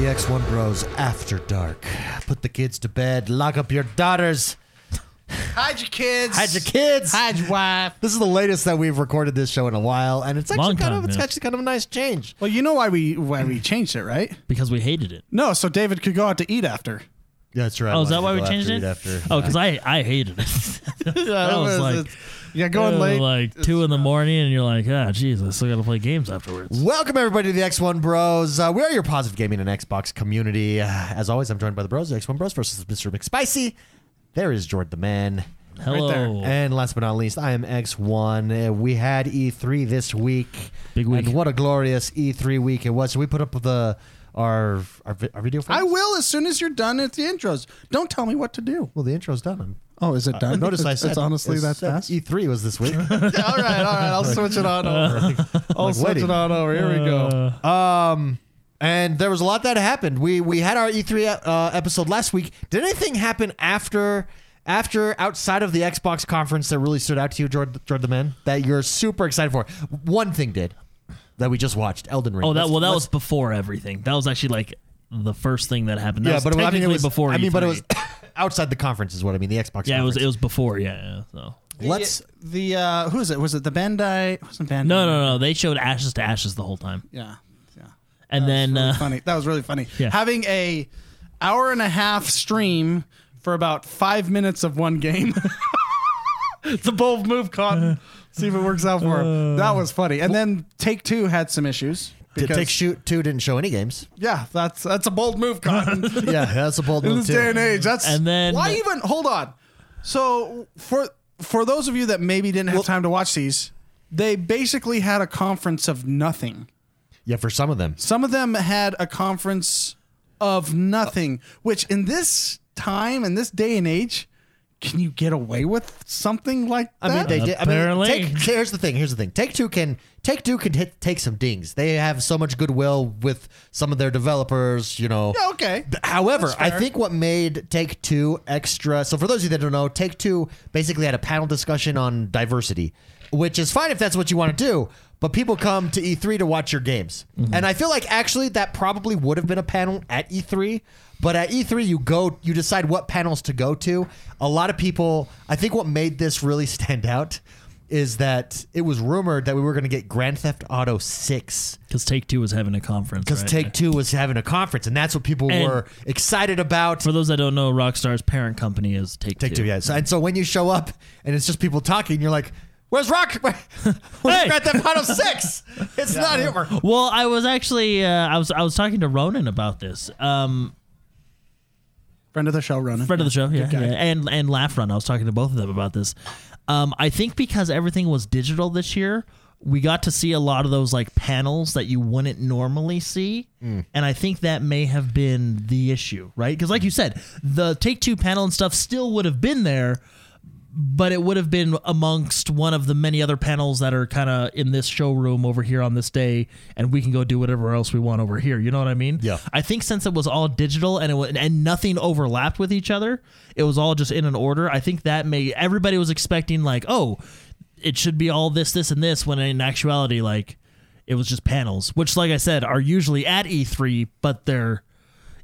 This is the X1 Bros After Dark. Put the kids to bed, lock up your daughters, Hide your kids. hide your kids. Hide your wife. This is the latest that we've recorded this show in a while, and it's actually Long kind time, of it's yeah. actually kind of a nice change. Well, you know why we why we changed it, right? because we hated it. No, so David could go out to eat after. Yeah, that's right. Oh, is that why we changed it? After, Oh, because I I hated it. that was like yeah, going uh, late. like two in the morning, and you're like, ah, jeez, I still got to play games afterwards. Welcome everybody to the X1 Bros. Uh, we are your positive gaming and Xbox community. Uh, as always, I'm joined by the Bros, the X1 Bros versus Mr. McSpicy. There is Jordan the Man. Hello, there. And last but not least, I am X1. Uh, we had E3 this week. Big week. And what a glorious E3 week it was. So we put up the our our, vi- our video. I will as soon as you're done at the intros. Don't tell me what to do. Well, the intro's done. I'm, Oh, is it done? notice I It's- said it's honestly it that fast. E3 was this week. all right, all right. I'll switch it on over. I'll Like switch waiting. it on over. Here we go. Uh, Um, and there was a lot that happened. We we had our E3 uh, episode last week. Did anything happen after after outside of the Xbox conference that really stood out to you, Jordan, Jordan the Man, that you're super excited for? One thing did that we just watched, Elden Ring. oh, that well, that was before everything. That was actually like the first thing that happened. That yeah, was but I mean, it technically was before. I mean, but it was outside the conference, is what I mean. The Xbox. Yeah, it was. conference. It was before. Yeah. yeah so. Let's. the uh, who is it? Was it the Bandai? Wasn't Bandai? No, no, no. They showed ashes to ashes the whole time, Yeah, yeah. and then really uh, funny. That was really funny. Yeah. Having a hour and a half stream for about five minutes of one game. it's a bold move, Cotton. See if it works out for him. That was funny. And then Take Two had some issues. Did Because, Take Shoot Two didn't show any games. yeah, that's that's a bold move, Cotton. yeah, that's a bold in move In this too. day and age. That's And then- why even hold on. So for for those of you that maybe didn't have time to watch these, they basically had a conference of nothing. Yeah, for some of them. Some of them had a conference of nothing, which in this time in this day and age, can you get away with something like that? I mean, they did. I mean, Apparently. take, here's the thing. Here's the thing. Take Two can Take Two can hit, take some dings. They have so much goodwill with some of their developers. You know. Yeah, okay. However, I think what made Take Two extra. So for those of you that don't know, Take Two basically had a panel discussion on diversity, which is fine if that's what you want to do. But people come to E3 to watch your games, mm-hmm. and I feel like actually that probably would have been a panel at E3. But at E3, you go, you decide what panels to go to. A lot of people, I think, what made this really stand out is that it was rumored that we were going to get Grand Theft Auto Six because Take Two was having a conference. because right? Take Two was having a conference, and that's what people And- were excited about. For those that don't know, Rockstar's parent company is Take, Take Two, yeah. So, and so when you show up and it's just people talking, you're like, "Where's Rock? Where's Hey! Grand Theft Auto Six? It's not here." Well, I was actually uh, I was I was talking to Ronan about this. Um, Friend of the show, Ronan. friend of the show, yeah, yeah, and and Laugh Run. I was talking to both of them about this. Um, I think because everything was digital this year, we got to see a lot of those like panels that you wouldn't normally see, and I think that may have been the issue, right? Because like you said, the Take Two panel and stuff still would have been there. But it would have been amongst one of the many other panels that are kind of in this showroom over here on this day, and we can go do whatever else we want over here. You know what I mean? Yeah. I think since it was all digital and it was, and nothing overlapped with each other, it was all just in an order. I think that may everybody was expecting like, oh, it should be all this, this, and this. When in actuality, like it was just panels, which, like I said, are usually at E3, but they're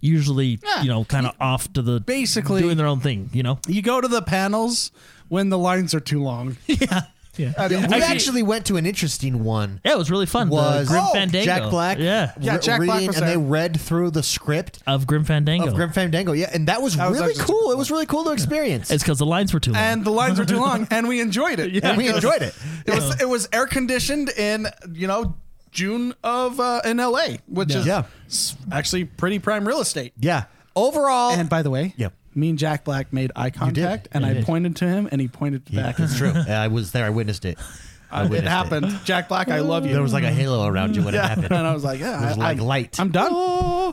usually Yeah. you know kind of off to the Basically- doing their own thing. You know? You go to the panels when the lines are too long. yeah. Yeah. I mean, We actually went to an interesting one. Yeah, it was really fun. Was Grim Oh, Fandango. Jack Black? Yeah. Yeah, re- Jack Black was and they read through the script Of Grim Fandango. of Grim Fandango. Yeah, and that was was really actually cool. It was really cool to experience. it's because the lines were too long. and the lines were too long, and we enjoyed it. and we enjoyed it. It was it was air conditioned in you know June of uh, in L.A., which is Yeah. actually pretty prime real estate. Yeah. Overall, And by the way, Yeah. Me and Jack Black made eye contact, and You I did. pointed to him, and he pointed back. it's true. Yeah, I was there. I witnessed it. I it witnessed happened. Jack Black, I love you. There was like a halo around you when it happened. and I was like, yeah, It was I, like I'm- light. I'm done.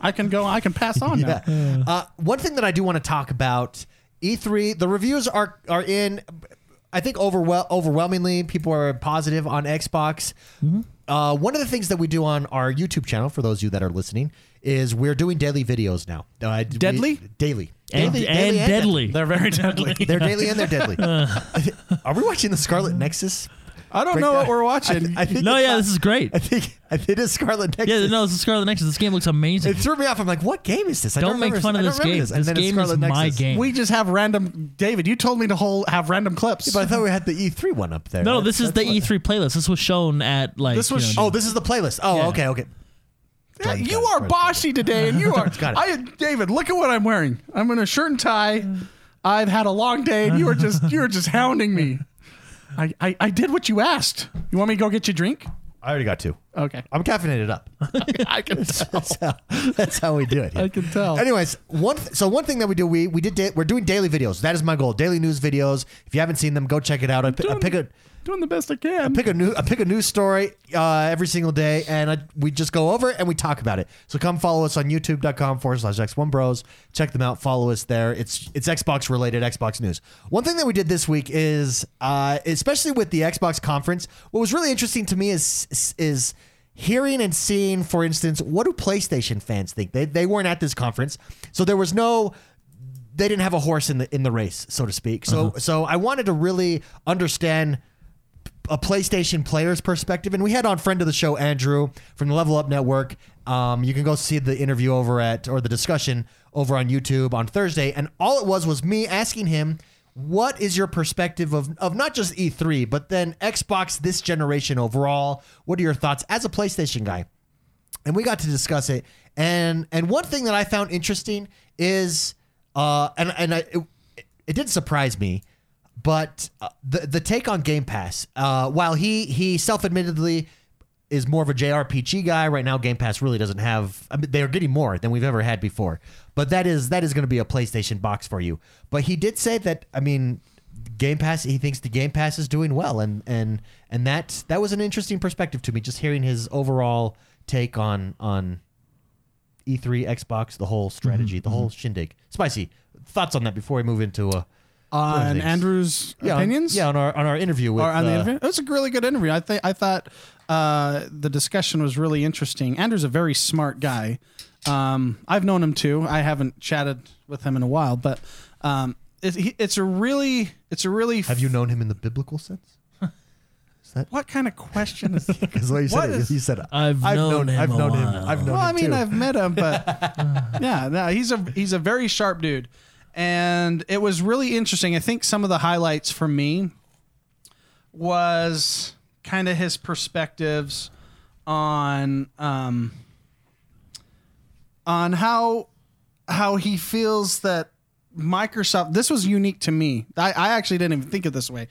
I can go. I can pass on now. Yeah. Uh, one thing that I do want to talk about E3, the reviews are are in. I think overwhel- overwhelmingly people are positive on Xbox. Uh, one of the things that we do on our YouTube channel, for those of you that are listening, is we're doing daily videos now. Uh, we- Deadly? daily, and, Daily- and daily deadly. They're very deadly. They're daily and they're deadly. are we watching the Scarlet Nexus? I don't break know down- what we're watching. I, I think No, yeah, this is great. I think I think it is Scarlet Nexus. Yeah, no, this is Scarlet Nexus. This game looks amazing. It threw me off. I'm like, what game is this? I Don't make remember- fun of this game. And This game is Scarlet my game. we just have random. David, you told me to hold have random clips. But I thought we had the E3 one up there. no, That's- this is the what- E3 playlist. This was shown at like. This was you know, Oh, this is the playlist. Oh, Yeah. okay, okay. Yeah, you are bossy today, and you are. I, David, look at what I'm wearing. I'm in a shirt and tie. Mm. I've had a long day, and you were just you were just hounding me. I, I, I did what you asked. You want me to go get you a drink? I already got two. Okay, I'm caffeinated up. I can tell. that's, how, that's how we do it. here. I can tell. Anyways, one th- so one thing that we do we we did da- we're doing daily videos. That is my goal. Daily news videos. If you haven't seen them, go check it out. I, pi- I pick a Doing the best I can. I pick a new I pick a news story uh, every single day, and I, we just go over it and we talk about it. So come follow us on YouTube.com forward slash X1 Bros. Check them out. Follow us there. It's it's Xbox related, Xbox news. One thing that we did this week is, uh, especially with the Xbox conference, what was really interesting to me is is hearing and seeing, for instance, what do PlayStation fans think? They they weren't at this conference, so there was no they didn't have a horse in the in the race, so to speak. So so I wanted to really understand a PlayStation player's perspective, and we had on friend of the show Andrew from the Level Up Network. Um, you can go see the interview over at or the discussion over on YouTube on Thursday, and all it was was me asking him, "What is your perspective of of not just E3, but then Xbox this generation overall? What are your thoughts as a PlayStation guy?" and we got to discuss it. And and one thing that I found interesting is, uh, and and I, it, it didn't surprise me, but uh, the the take on Game Pass. Uh, while he he self admittedly is more of a JRPG guy right now, Game Pass really doesn't have. I mean, they are getting more than we've ever had before. But that is that is going to be a PlayStation box for you. But he did say that. I mean. Game Pass. He thinks the Game Pass is doing well, and and and that that was an interesting perspective to me. Just hearing his overall take on on E3, Xbox, the whole strategy, the whole shindig. Spicy thoughts on that before we move into uh, on. Andrew's yeah, on- opinions. yeah, on our on our interview with or on the uh, interview. It was a really good interview. I think I thought uh, the discussion was really interesting. Andrew's a very smart guy. Um, I've known him too. I haven't chatted with him in a while, but um, it, he, it's a really, it's a really. Have you known him in the biblical sense? What kind of question is? Because what you said, is- you said I've known him I've a known him. I've known well, him I mean, too. I've met him, but yeah, no, he's a he's a very sharp dude, and it was really interesting. I think some of the highlights for me was kind of his perspectives on um, on how how he feels that Microsoft. This was unique to me. I, I actually didn't even think of it this way.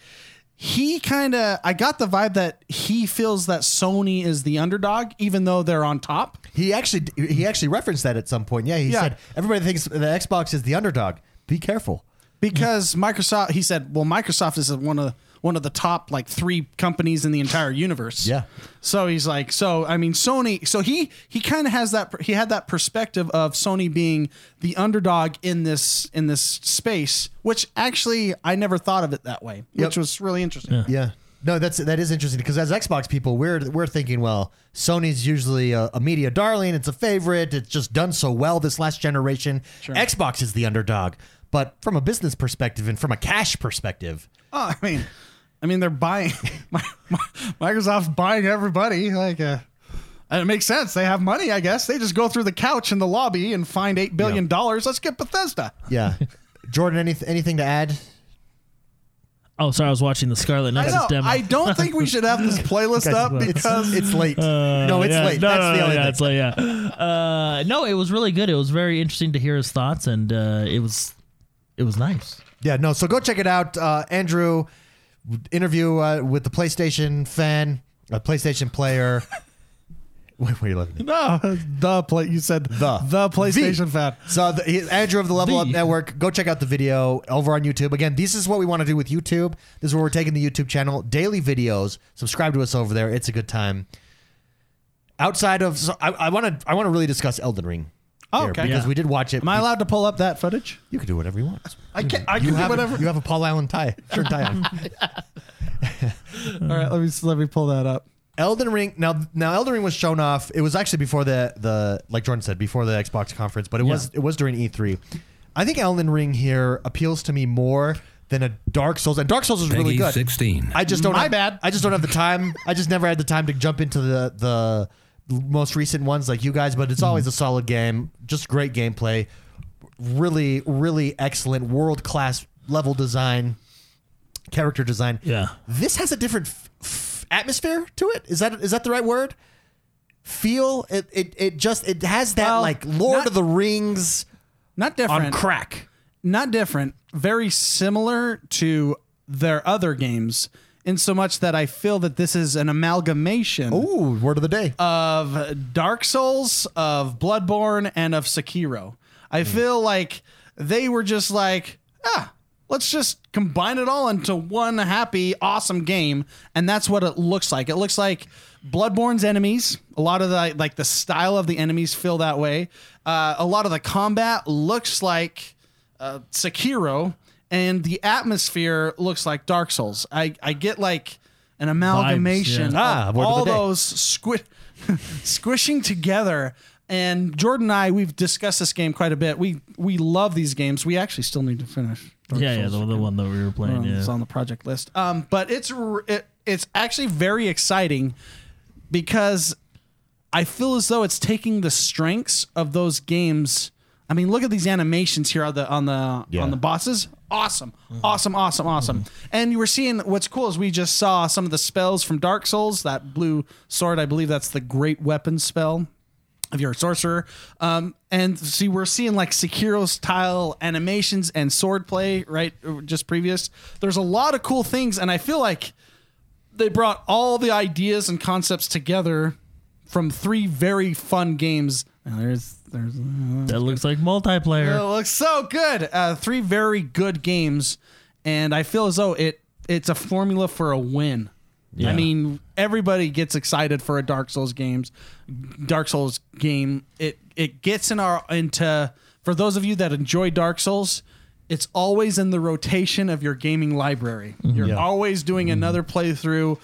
He kind of, I got the vibe that he feels that Sony is the underdog, even though they're on top. he actually he actually referenced that at some point. Yeah, he Yeah. said everybody thinks the Xbox is the underdog. Be careful. because Microsoft. He said, "Well, Microsoft is one of one of the top like three companies in the entire universe." Yeah. So he's like, so I mean, Sony. So he he kind of has that. He had that perspective of Sony being the underdog in this in this space, which actually I never thought of it that way, Yep. which was really interesting. Yeah. No, that's that is interesting because as Xbox people, we're we're thinking, well, Sony's usually a, a media darling. It's a favorite. It's just done so well this last generation. Xbox is the underdog, but from a business perspective and from a cash perspective, Oh, I mean, I mean, they're buying. Microsoft's buying everybody. Like, uh, and it makes sense. They have money, I guess. They just go through the couch in the lobby and find eight billion dollars. Let's get Bethesda. yeah. Jordan, any, anything to add? Oh, sorry, I was watching the Scarlet I Nexus know. demo. I don't think we should have this playlist up it's, because it's late. Uh, no, it's yeah, late. No, That's no, the no, only yeah, thing. it's late, yeah. Uh, no, it was really good. It was very interesting to hear his thoughts, and uh, it was it was nice. Yeah, no. So go check it out. Uh, Andrew interview uh, with the PlayStation fan, a PlayStation player. Wait, where are you looking? no the play. You said The. the PlayStation The. fan. So the, he- Andrew of the Level Up The. Network, go check out the video over on YouTube. Again, this is what we want to do with YouTube. This is where we're taking the YouTube channel, daily videos. Subscribe to us over there. It's a good time. Outside of, so I want to, I want to really discuss Elden Ring. Oh, okay. Because Yeah. we did watch it. Am I allowed to pull up that footage? You can do whatever you want. I can. I You can do have, whatever. you have a Paul Allen tie, shirt tie on. All right, let me let me pull that up. Elden Ring now now Elden Ring was shown off. It was actually before the the like Jordan said before the Xbox conference, but it was it was during E3. I think Elden Ring here appeals to me more than a Dark Souls, and Dark Souls is really Peggy good. 16. I just don't. My have, bad. I just don't have the time. I just never had the time to jump into the the most recent ones like you guys. But it's always a solid game. Just great gameplay. Really, really excellent world class level design, character design. Yeah. This has a different f- f- atmosphere to it. Is that is that the right word? Feel it. It, it just it has that Well, like Lord not- of the Rings Not different on crack. not different, very similar to their other games, in so much that I feel that this is an amalgamation Ooh, word of the day. of Dark Souls, of Bloodborne, and of Sekiro. I feel like they were just like, ah, let's just combine it all into one happy, awesome game, and that's what it looks like. It looks like Bloodborne's enemies. A lot of the like the style of the enemies feel that way. Uh, a lot of the combat looks like uh, Sekiro, and the atmosphere looks like Dark Souls. I I get like an amalgamation yeah. Ah, of the all those squi- squishing together. And Jordan and I, we've discussed this game quite a bit. We we love these games. We actually still need to finish. Dark Yeah, yeah, the, the one that we were playing. um, yeah. It's on the project list. Um, but it's it, it's actually very exciting because I feel as though it's taking the strengths of those games. I mean, look at these animations here on the on the Yeah. on the bosses. Awesome, awesome, awesome, awesome. And you were seeing what's cool is we just saw some of the spells from Dark Souls. That blue sword, I believe that's the Great Weapon spell if you're a sorcerer. Um, and see, we're seeing like Sekiro style animations and swordplay, right? Just previous. There's a lot of cool things, and I feel like they brought all the ideas and concepts together from three very fun games. Now, there's there's uh, that looks like multiplayer. it looks so good. Uh, three very good games, and I feel as though it it's a formula for a win. I mean, everybody gets excited for a Dark Souls games. Dark Souls game. It it gets in our into for those of you that enjoy Dark Souls. It's always in the rotation of your gaming library. Mm-hmm. You're Yeah. always doing mm-hmm. another playthrough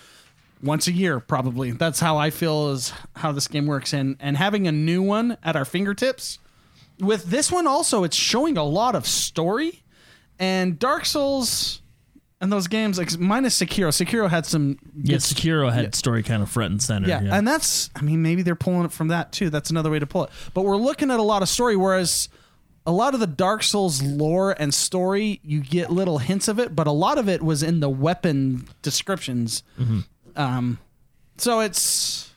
once a year probably that's how i feel is how this game works and and having a new one at our fingertips with this one also it's showing a lot of story and dark souls and those games like minus sekiro sekiro had some yeah, Sekiro had story kind of front and center. yeah, Yeah, and that's I mean maybe they're pulling it from that too. That's another way to pull it. But we're looking at a lot of story, whereas a lot of the Dark Souls lore and story, you get little hints of it, but a lot of it was in the weapon descriptions. Mm-hmm. Um, so it's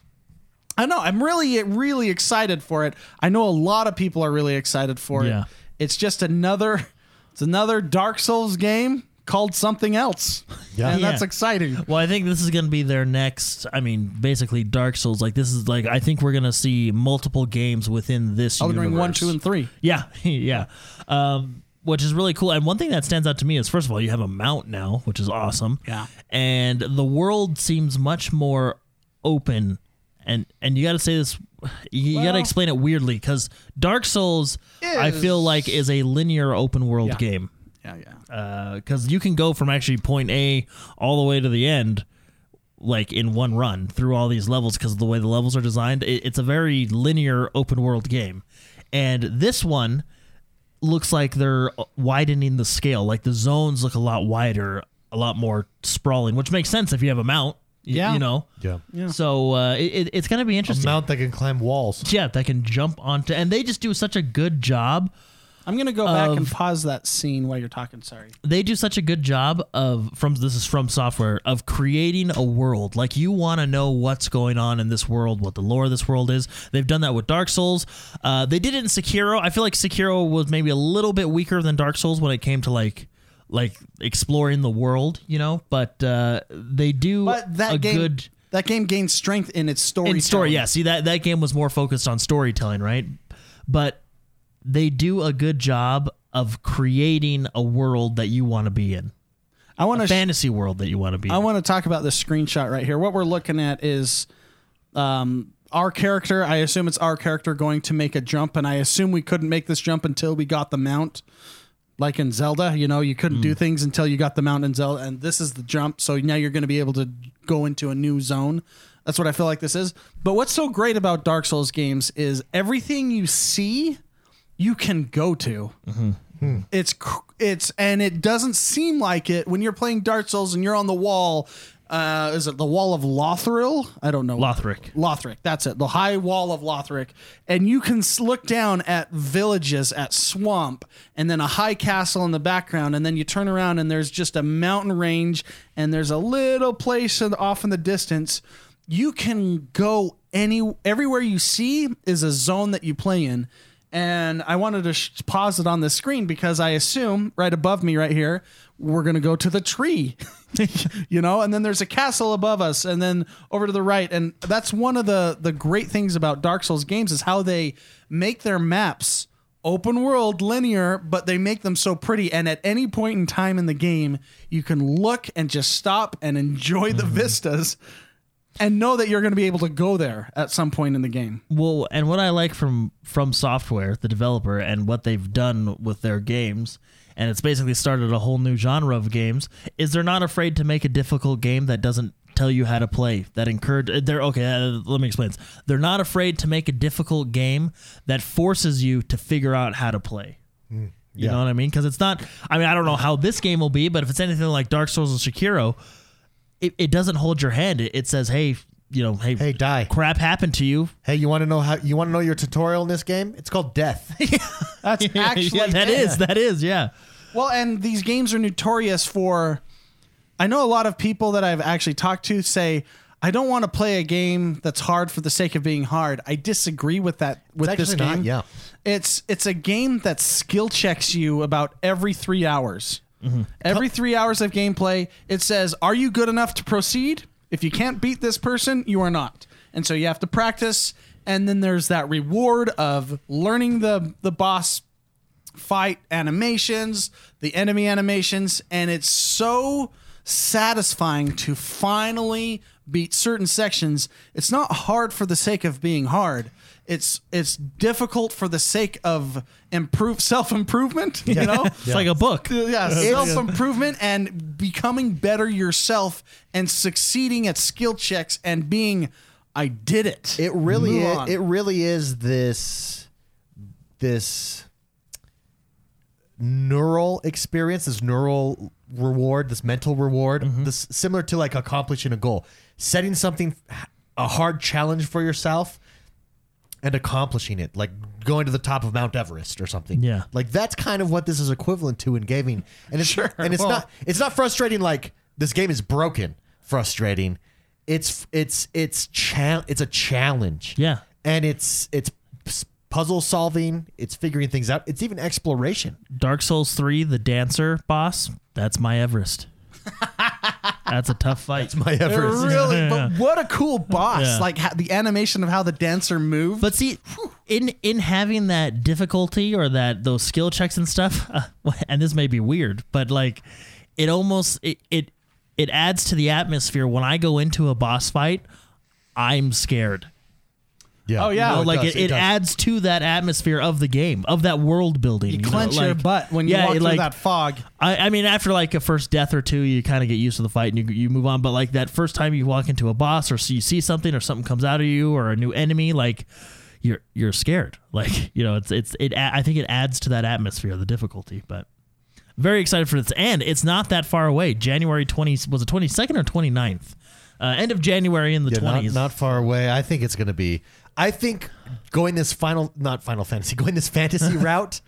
I know. I'm really really excited for it. I know a lot of people are really excited for Yeah. it. It's just another it's another Dark Souls game called something else. Yeah. and Yeah. that's exciting. Well, I think this is going to be their next. I mean, basically Dark Souls. Like this is like I think we're going to see multiple games within this. Elden Ring universe. one, two, and three. Yeah, yeah. Um, which is really cool. And one thing that stands out to me is first of all, you have a mount now, which is awesome. Yeah. And the world seems much more open. And and you got to say this. You got to Well- explain it weirdly because Dark Souls, I feel Is- like, is a linear open world Yeah. game Yeah, yeah. because you can go from actually point A all the way to the end, like in one run through all these levels because of the way the levels are designed. It, it's a very linear open world game, and this one looks like they're widening the scale. Like the zones look a lot wider, a lot more sprawling, which makes sense if you have a mount. y- Yeah. you know. Yeah. So uh, it, it- it's going to be A interesting. mount that can climb walls. yeah, that can jump onto, and they just do such a good job I'm gonna go back and pause that scene while you're talking. Sorry. they do such a good job of from this is from software of creating a world like you want to know what's going on in this world what the lore of this world is they've done that with dark souls uh, they did it in sekiro i feel like sekiro was maybe a little bit weaker than dark souls when it came to like like exploring the world you know but uh, they do But that a game, good that game gained strength in its story. in story yeah see that that game was more focused on storytelling right but they do a good job of creating a world that you want to be in I want a to. fantasy world that you want to be in. I in. want to talk about this screenshot right here. What we're looking at is um, our character. I assume it's our character going to make a jump, and I assume we couldn't make this jump until we got the mount. Like in Zelda, you know, you couldn't Mm. do things until you got the mount in Zelda, and this is the jump. So now you're going to be able to go into a new zone. That's what I feel like this is. But what's so great about Dark Souls games is everything you see, you can go to. It's cr- it's and it doesn't seem like it when you're playing Dark Souls and you're on the wall. Uh, is it the wall of Lothric? I don't know. Lothric. Lothric. That's it. The high wall of Lothric, and you can look down at villages, at swamp, and then a high castle in the background, and then you turn around and there's just a mountain range, and there's a little place in- off in the distance. You can go any everywhere you see is a zone that you play in. And I wanted to sh- pause it on the screen because I assume right above me, right here, we're going to go to the tree, you know, and then there's a castle above us, and then over to the right. And that's one of the, the great things about Dark Souls games is how they make their maps open world, linear, but they make them so pretty. And at any point in time in the game, you can look and just stop and enjoy the mm-hmm. vistas and know that you're going to be able to go there at some point in the game. Well, and what I like from from software, the developer, and what they've done with their games, and it's basically started a whole new genre of games. Is they're not afraid to make a difficult game that doesn't tell you how to play. That encourage. They're okay. Uh, let me explain. This. They're not afraid to make a difficult game that forces you to figure out how to play. You yeah. know what I mean? Because it's not. I mean, I don't know how this game will be, but if it's anything like Dark Souls or Sekiro, it, it doesn't hold your hand. It, it says, "Hey, you know, hey, Hey, die. crap happened to you. Hey, you want to know how? You want to know your tutorial in this game? It's called death. That's actually yeah, that is that is yeah. Well, and these games are notorious for. I know a lot of people that I've actually talked to say, "I don't want to play a game that's hard for the sake of being hard." I disagree with that with this actually not, game. yeah. it's it's a game that skill checks you about every three hours. Mm-hmm. Every three hours of gameplay, it says, "Are you good enough to proceed?" If you can't beat this person, you are not, and so you have to practice. And then there's that reward of learning the the boss fight animations, the enemy animations, and it's so satisfying to finally beat certain sections. It's not hard for the sake of being hard. It's it's difficult for the sake of improve self improvement. You know, It's like a book. yeah, self improvement and becoming better yourself and succeeding at skill checks and being, I did it. It really Move is, it really is this this neural experience, this neural reward, this mental reward, Mm-hmm. this similar to like accomplishing a goal, setting something a hard challenge for yourself and accomplishing it, like going to the top of Mount Everest or something. Yeah. like that's kind of what this is equivalent to in gaming, and it's and it's well- not it's not frustrating like this game is broken. Frustrating. It's it's it's cha- it's a challenge Yeah. and it's it's puzzle solving it's figuring things out it's even exploration Dark Souls 3, the dancer boss, that's my Everest. that's a tough fight. my It efforts really, but what a cool boss! Yeah. Like ha- the animation of how the dancer moved. But see, in in having that difficulty or that those skill checks and stuff, uh, and this may be weird, but like it almost it, it it adds to the atmosphere when I go into a boss fight. I'm scared. Yeah Oh, yeah. You know, it like does, it, it, does. adds to that atmosphere of the game, of that world building. you know, clench your like- butt when you yeah, walk it, through like, that fog. I, I mean, after like a first death or two, you kind of get used to the fight and you, you move on. But like that first time you walk into a boss or see, you see something or something comes out of you or a new enemy, like you're you're scared. Like you know, it's it's it. a- I think it adds to that atmosphere, the difficulty. But very excited for this, and it's not that far away. January twenty was it twenty second or 29th? Uh, end of January in the Yeah, not, twenties. not far away i think it's gonna be i think going this final not final fantasy going this fantasy route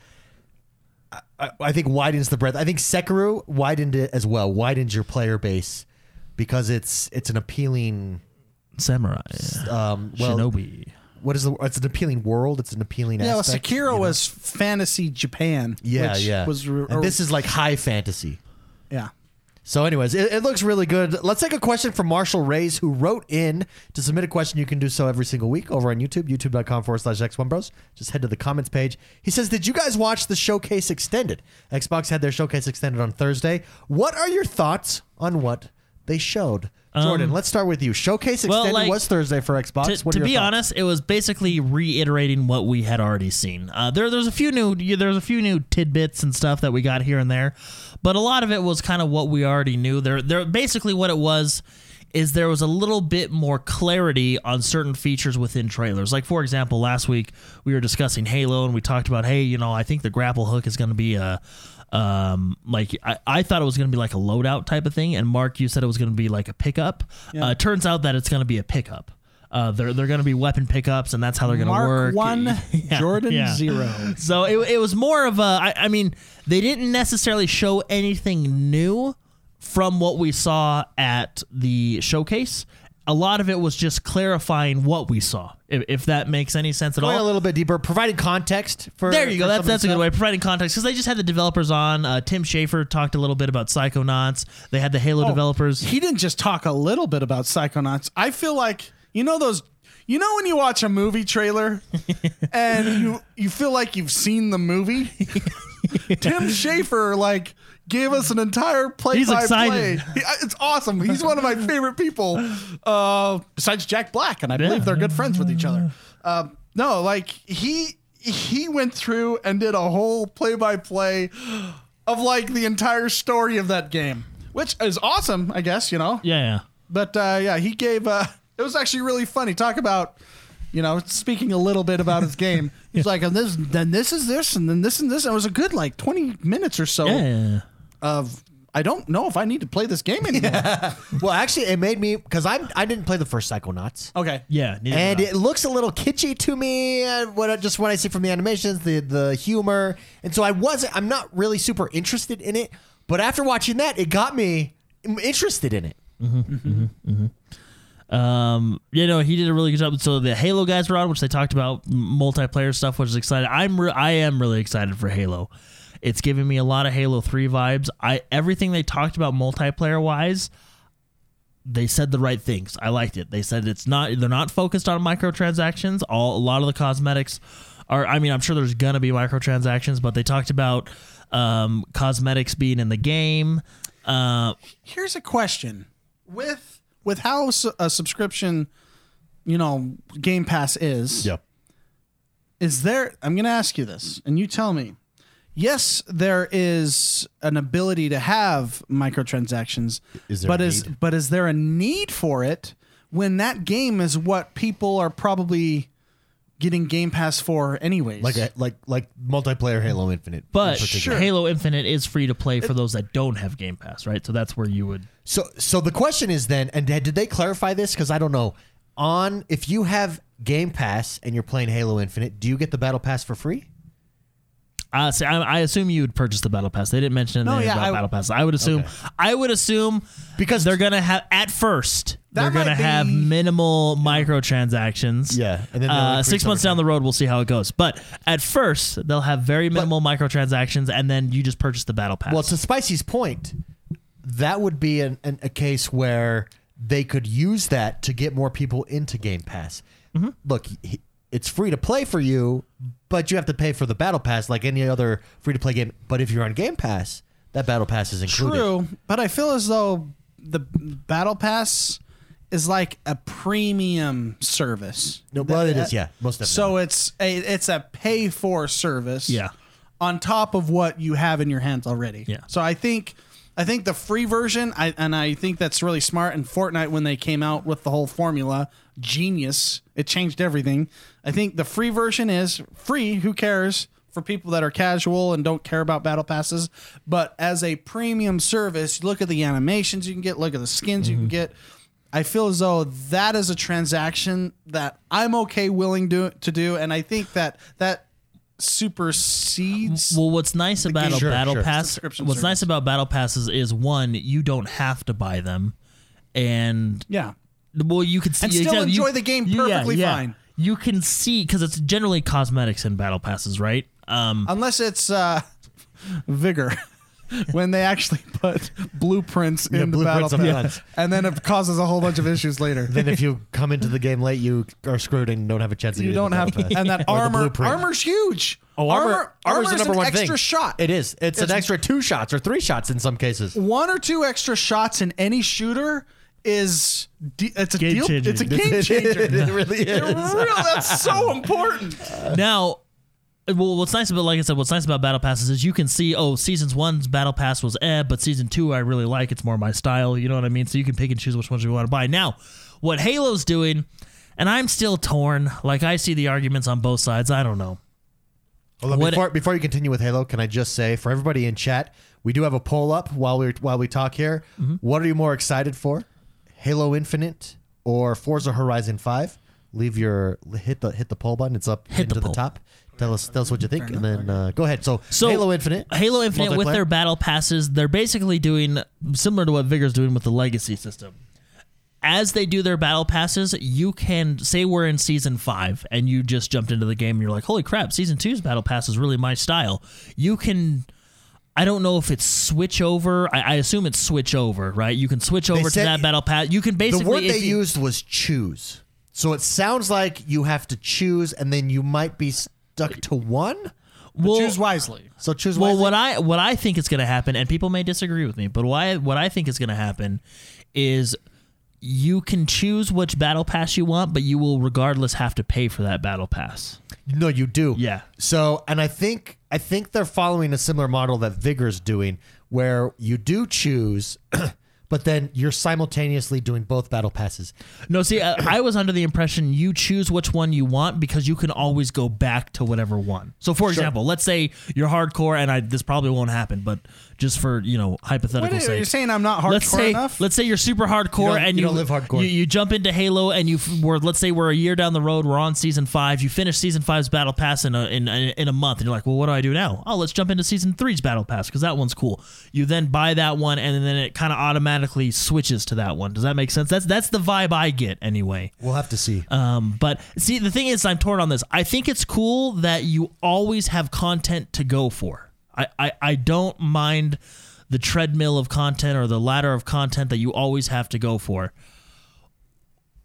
I- I, I think widens the breadth i think sekiro widened it as well widens your player base because it's it's an appealing Samurai, um well Shinobi. what is the it's an appealing world it's an appealing Yeah, well, Sekiro you know? was fantasy Japan. yeah which yeah Was re- and this is like high fantasy yeah. So, anyways, it, it looks really good. Let's take a question from Marshall Rays, who wrote in to submit a question. You can do so every single week over on YouTube, youtube.com forward slash X1 Bros. Just head to the comments page. He says, Did you guys watch the Showcase Extended? Xbox had their Showcase Extended on Thursday. What are your thoughts on what they showed? Jordan, let's start with you. Showcase Um, well, Extended like, was Thursday for Xbox. to, to be thoughts? honest, it was basically reiterating what we had already seen. Uh, there, there's a few new, there's a few new tidbits and stuff that we got here and there, but a lot of it was kind of what we already knew. There, there, basically what it was is there was a little bit more clarity on certain features within trailers. Like for example, last week we were discussing Halo and we talked about, hey, you know, I think the grapple hook is going to be a um like I, I thought it was going to be like a loadout type of thing and mark you said it was going to be like a pickup. Uh, turns out that it's going to be a pickup. Uh, they're, they're going to be weapon pickups and that's how they're going to work. one, Yeah, Jordan yeah. zero. so it, it was more of a I, I mean they didn't necessarily show anything new from what we saw at the showcase a lot of it was just clarifying what we saw if, if that makes any sense at Going all a little bit deeper, providing context for. there you go. That's that's a good way providing context because they just had the developers on. Uh, Tim Schafer talked a little bit about Psychonauts. They had the Halo developers. He didn't just talk a little bit about Psychonauts. I feel like you know those. You know when you watch a movie trailer and you you feel like you've seen the movie. Tim Schafer like gave us an entire play He's by excited. play. It's awesome. He's one of my favorite people. Uh, besides Jack Black, and I believe they're good friends with each other. Uh, no, like he he went through and did a whole play by play of like the entire story of that game, which is awesome. I guess you know. yeah, yeah. But uh, yeah, he gave. Uh, it was actually really funny. Talk about, you know, speaking a little bit about his game. He's like, and this, then this is this, and then this and this. And it was a good like twenty minutes or so Yeah. Of. I don't know if I need to play this game anymore. Well, actually, it made me because I I didn't play the first Psychonauts. Okay. Yeah. neither and did I. it looks a little kitschy to me. uh, What I- just what I see from the animations, the the humor, and so I wasn't. I'm not really super interested in it. But after watching that, it got me interested in it. Um, you know, he did a really good job. So the Halo guys were on, which they talked about m- multiplayer stuff, which is exciting. I'm re- I am really excited for Halo. It's giving me a lot of Halo Three vibes. I everything they talked about multiplayer wise, they said the right things. I liked it. They said it's not they're not focused on microtransactions. All a lot of the cosmetics are. I mean, I'm sure there's gonna be microtransactions, but they talked about um, cosmetics being in the game. Uh, Here's a question: with with how a subscription, you know, Game Pass is. Yep. is there i'm going to ask you this and you tell me yes there is an ability to have microtransactions Is there but a is need? but is there a need for it when that game is what people are probably getting game pass for anyways Like a, like like multiplayer Halo Infinite. in But particular. Halo Infinite is free to play for those that don't have Game Pass, right? So that's where you would. So so the question is then, and did they clarify this? Because I don't know. On if you have Game Pass and you're playing Halo Infinite, do you get the Battle Pass for free? Uh, see, I, I assume you would purchase the Battle Pass. They didn't mention anything yeah, about I- Battle Pass. I would assume. I would assume because they're gonna have at first they're gonna might have be- minimal microtransactions. Yeah, and then uh, six months down the road, we'll see how it goes. But at first, they'll have very minimal microtransactions, and then you just purchase the Battle Pass. Well, to Spicy's point, that would be an, an, a case where they could use that to get more people into Game Pass. Mm-hmm. Look, it's free to play for you, but you have to pay for the Battle Pass like any other free to play game. But if you're on Game Pass, that Battle Pass is included. True, but I feel as though the battle pass is like a premium service. No, well, it is, yeah, most definitely. So it's a it's a pay for service. Yeah. On top of what you have in your hands already. Yeah. So I think I think the free version, I and I think that's really smart. And Fortnite, when they came out with the whole formula, genius. It changed everything. I think the free version is free. Who cares? For people that are casual and don't care about battle passes, but as a premium service, look at the animations you can get, look at the skins you can mm-hmm. get. I feel as though that is a transaction that I'm okay willing to to do, and I think that that supersedes. Well, what's nice about a Sure, battle sure. pass? Subscription What's service. nice about battle passes is one, you don't have to buy them, and yeah, well, you can see And still exactly- enjoy the game perfectly fine. You can see because it's generally cosmetics in battle passes, right? Um, unless it's uh, vigor. when they actually put blueprints in the battle blueprints on the pass, guns. and then it causes a whole bunch of issues later. then if you come into the game late, you are screwed and don't have a chance to you get don't the have Battle Pass. and that Or the armor blueprint. armor's huge. Oh, armor, armor, armor's armor's the number an one extra thing. shot. It is. It's, an extra two shots or three shots in some cases. one or two extra shots in any shooter is de- it's a Game deal. changer. It's a game changer. it really is. It really, that's so important. now, Well, what's nice about, like I said, what's nice about battle passes is you can see, oh, seasons one's battle pass was eh, but season two I really like. It's more my style. You know what I mean? So you can pick and choose which ones you want to buy. Now, what Halo's doing, and I'm still torn. Like I see the arguments on both sides. I don't know. Well, What- before, before you continue with Halo, can I just say for everybody in chat, we do have a poll up while we while we talk here. Mm-hmm. What are you more excited for, Halo Infinite or Forza Horizon Five? Leave your hit the hit the poll button. It's up Hit the into the, poll. top. Tell us tell us what you think, and then uh, go ahead. So, So Halo Infinite, Halo Infinite with multiplayer? their battle passes, they're basically doing similar to what Vigor's doing with the legacy system. As they do their battle passes, you can say we're in season five and you just jumped into the game and you're like, holy crap, season two's battle pass is really my style. You can I don't know if it's switch over. I, I assume it's switch over, right? You can switch over to said- that battle pass. You can basically the word if they you- used was choose. So it sounds like you have to choose, and then you might be stuck to one. well, Choose wisely. So choose Well, wisely. what I what I think is going to happen, and people may disagree with me, but I, what I think is going to happen is you can choose which battle pass you want, but you will regardless have to pay for that battle pass. No, you do. Yeah. So, and I think I think they're following a similar model that Vigor's doing, where you do choose, but then you're simultaneously doing both battle passes. No, see, I, I was under the impression you choose which one you want because you can always go back to whatever one. So, for example, let's say you're hardcore, and I this probably won't happen, but just for you know hypothetical What are sake, You're saying? I'm not hardcore let's say enough. let's say you're super hardcore don't- and you you, don't live hardcore. You, you jump into Halo and you f- were let's say we're a year down the road. We're on season five. You finish season five's battle pass in a in, in a month, and you're like, well, what do I do now? Oh, let's jump into season three's battle pass because that one's cool. You then buy that one, and then it kind of automatically switches to that one. Does that make sense? That's that's the vibe I get anyway. We'll have to see. Um, but see, the thing is, I'm torn on this. I think it's cool that you always have content to go for. I, I, I don't mind the treadmill of content or the ladder of content that you always have to go for.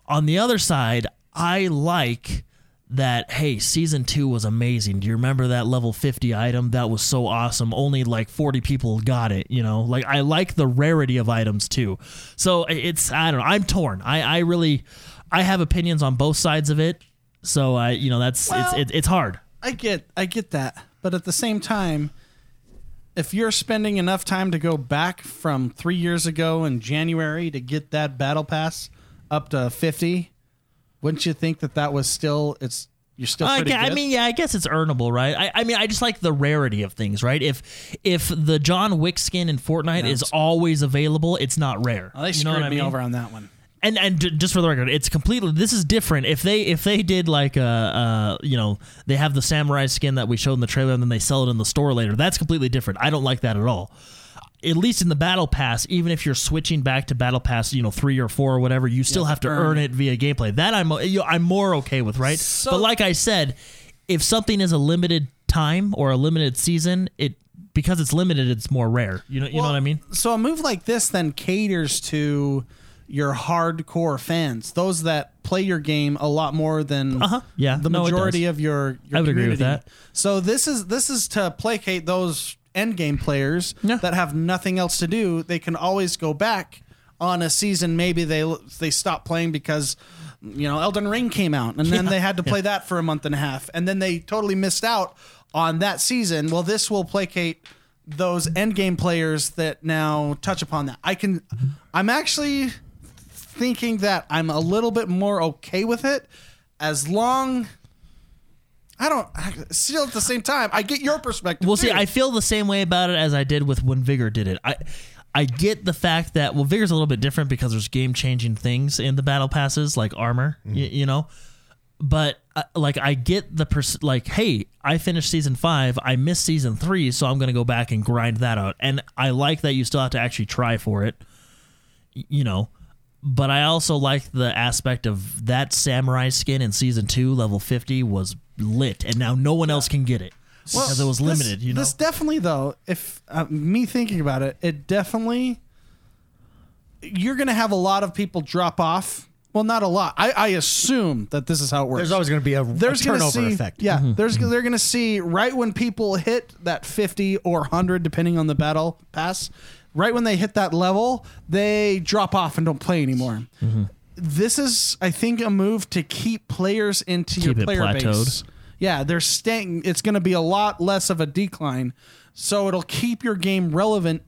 On the other side, I like that hey season 2 was amazing. Do you remember that level 50 item? That was so awesome. Only like 40 people got it you know? Like i like the rarity of items too. So it's i don't know. I'm torn. I i really i have opinions on both sides of it. So i you know that's Well- it's it, it's hard. I get I get that. But at the same time, if you're spending enough time to go back from 3 years ago in January to get that battle pass up to 50, wouldn't you think that that was still it's you're still I, pretty gue- I mean, yeah, I guess it's earnable, right? I, I mean, I just like the rarity of things, right? If if the John Wick skin in Fortnite is always available, it's not rare. Well, they you screwed know what I me mean? over on that one. And and just for the record, it's completely. This is different. If they if they did like a uh, you know they have the samurai skin that we showed in the trailer and then they sell it in the store later, that's completely different. I don't like that at all. At least in the battle pass, even if you're switching back to battle pass, you know three or four or whatever, you still have to earn it via gameplay. That I'm you know, I'm more okay with, right? So- but like I said, if something is a limited time or a limited season, it because it's limited, it's more rare. You know you know what I mean? So a move like this then caters to your hardcore fans, those that play your game a lot more than Uh-huh. Yeah. the No, majority of your, your I would agree with that. So this is this is to placate those end game players Yeah. that have nothing else to do. They can always go back on a season. Maybe they they stop playing because you know Elden Ring came out, and then Yeah. they had to play that for a month and a half, and then they totally missed out on that season. Well, this will placate those end game players that now touch upon that. I can, I'm actually thinking that I'm a little bit more okay with it as long. I don't. I- Still, at the same time, I get your perspective. Well, see. I feel the same way about it as I did with when Vigor did it. I I get the fact that well, Vigor's a little bit different because there's game changing things in the battle passes like armor, y- you know. But uh, like, I get the pers- like, hey, I finished season five, I missed season three, so I'm gonna go back and grind that out. And I like that you still have to actually try for it, y- you know. But I also like the aspect of that samurai skin in season two, level fifty, was lit, and now no one else can get it because it was this- limited. You know, this definitely though. If uh, me thinking about it, it definitely you're going to have a lot of people drop off. Well, not a lot. I, I assume that this is how it works. There's always going to be a, a there's gonna turnover see, effect. Yeah, Mm-hmm. there's they're gonna see right when people hit that 50 or 100, depending on the battle pass. Right when they hit that level, they drop off and don't play anymore. Mm-hmm. This is, I think, a move to keep players into your Keep it player plateaued. base. yeah, they're staying. It's going to be a lot less of a decline, so it'll keep your game relevant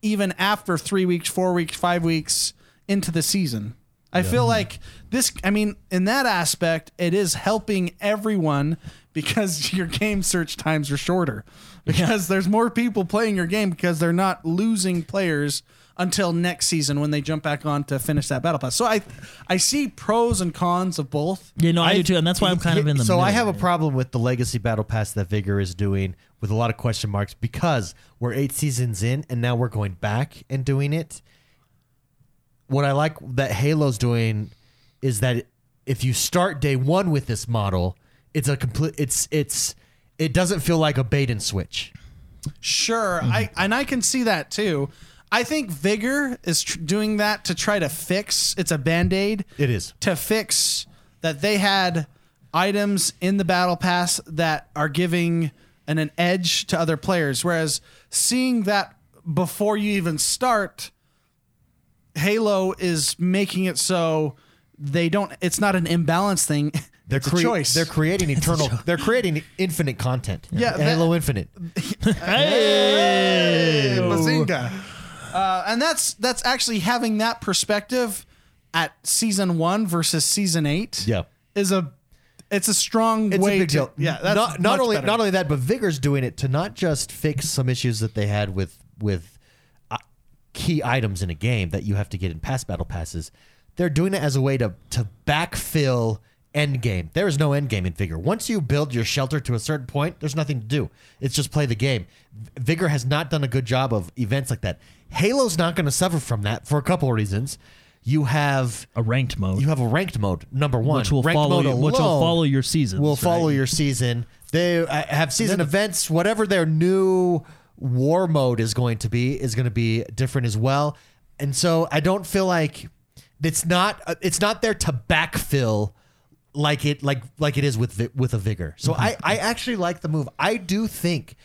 even after three weeks, four weeks, five weeks into the season. I feel like this. I mean, in that aspect, it is helping everyone because your game search times are shorter because there's more people playing your game because they're not losing players until next season when they jump back on to finish that battle pass. So I, I see pros and cons of both. Yeah, no, I, do too, and that's why I'm kind of in the. Middle. So I middle. have a problem with the legacy battle pass that Vigor is doing with a lot of question marks because we're eight seasons in and now we're going back and doing it. What I like that Halo's doing is that if you start day one with this model, it's a complete. It's it's it doesn't feel like a bait and switch. Sure, I and I can see that too. I think Vigor is tr- doing that to try to fix. It's a band aid. It is. to fix that they had items in the battle pass that are giving an, an edge to other players. Whereas seeing that before you even start, Halo is making it so they don't. It's not an imbalance thing. They're it's crea- choice. They're creating eternal. They're creating infinite content. Yeah, that- Halo Infinite. Hey, Bazinga. Uh, and that's that's actually having that perspective at season one versus season eight. Yeah. is a it's a strong It's way a big to deal. yeah. That's not, not only better. not only that, but Vigor's doing it to not just fix some issues that they had with with uh, key items in a game that you have to get in past battle passes. They're doing it as a way to to backfill end game. There is no end game in Vigor. Once you build your shelter to a certain point, there's nothing to do. It's just play the game. Vigor has not done a good job of events like that. Halo's not going to suffer from that for a couple of reasons. You have a ranked mode, you have a ranked mode. Number one, which will ranked follow mode you, which will follow your seasons. will follow right? your season. They uh, have season events. Whatever their new war mode is going to be is going to be different as well. And so I don't feel like it's not uh, it's not there to backfill like it like like it is with with a vigor. So Mm-hmm. I I actually like the move. I do think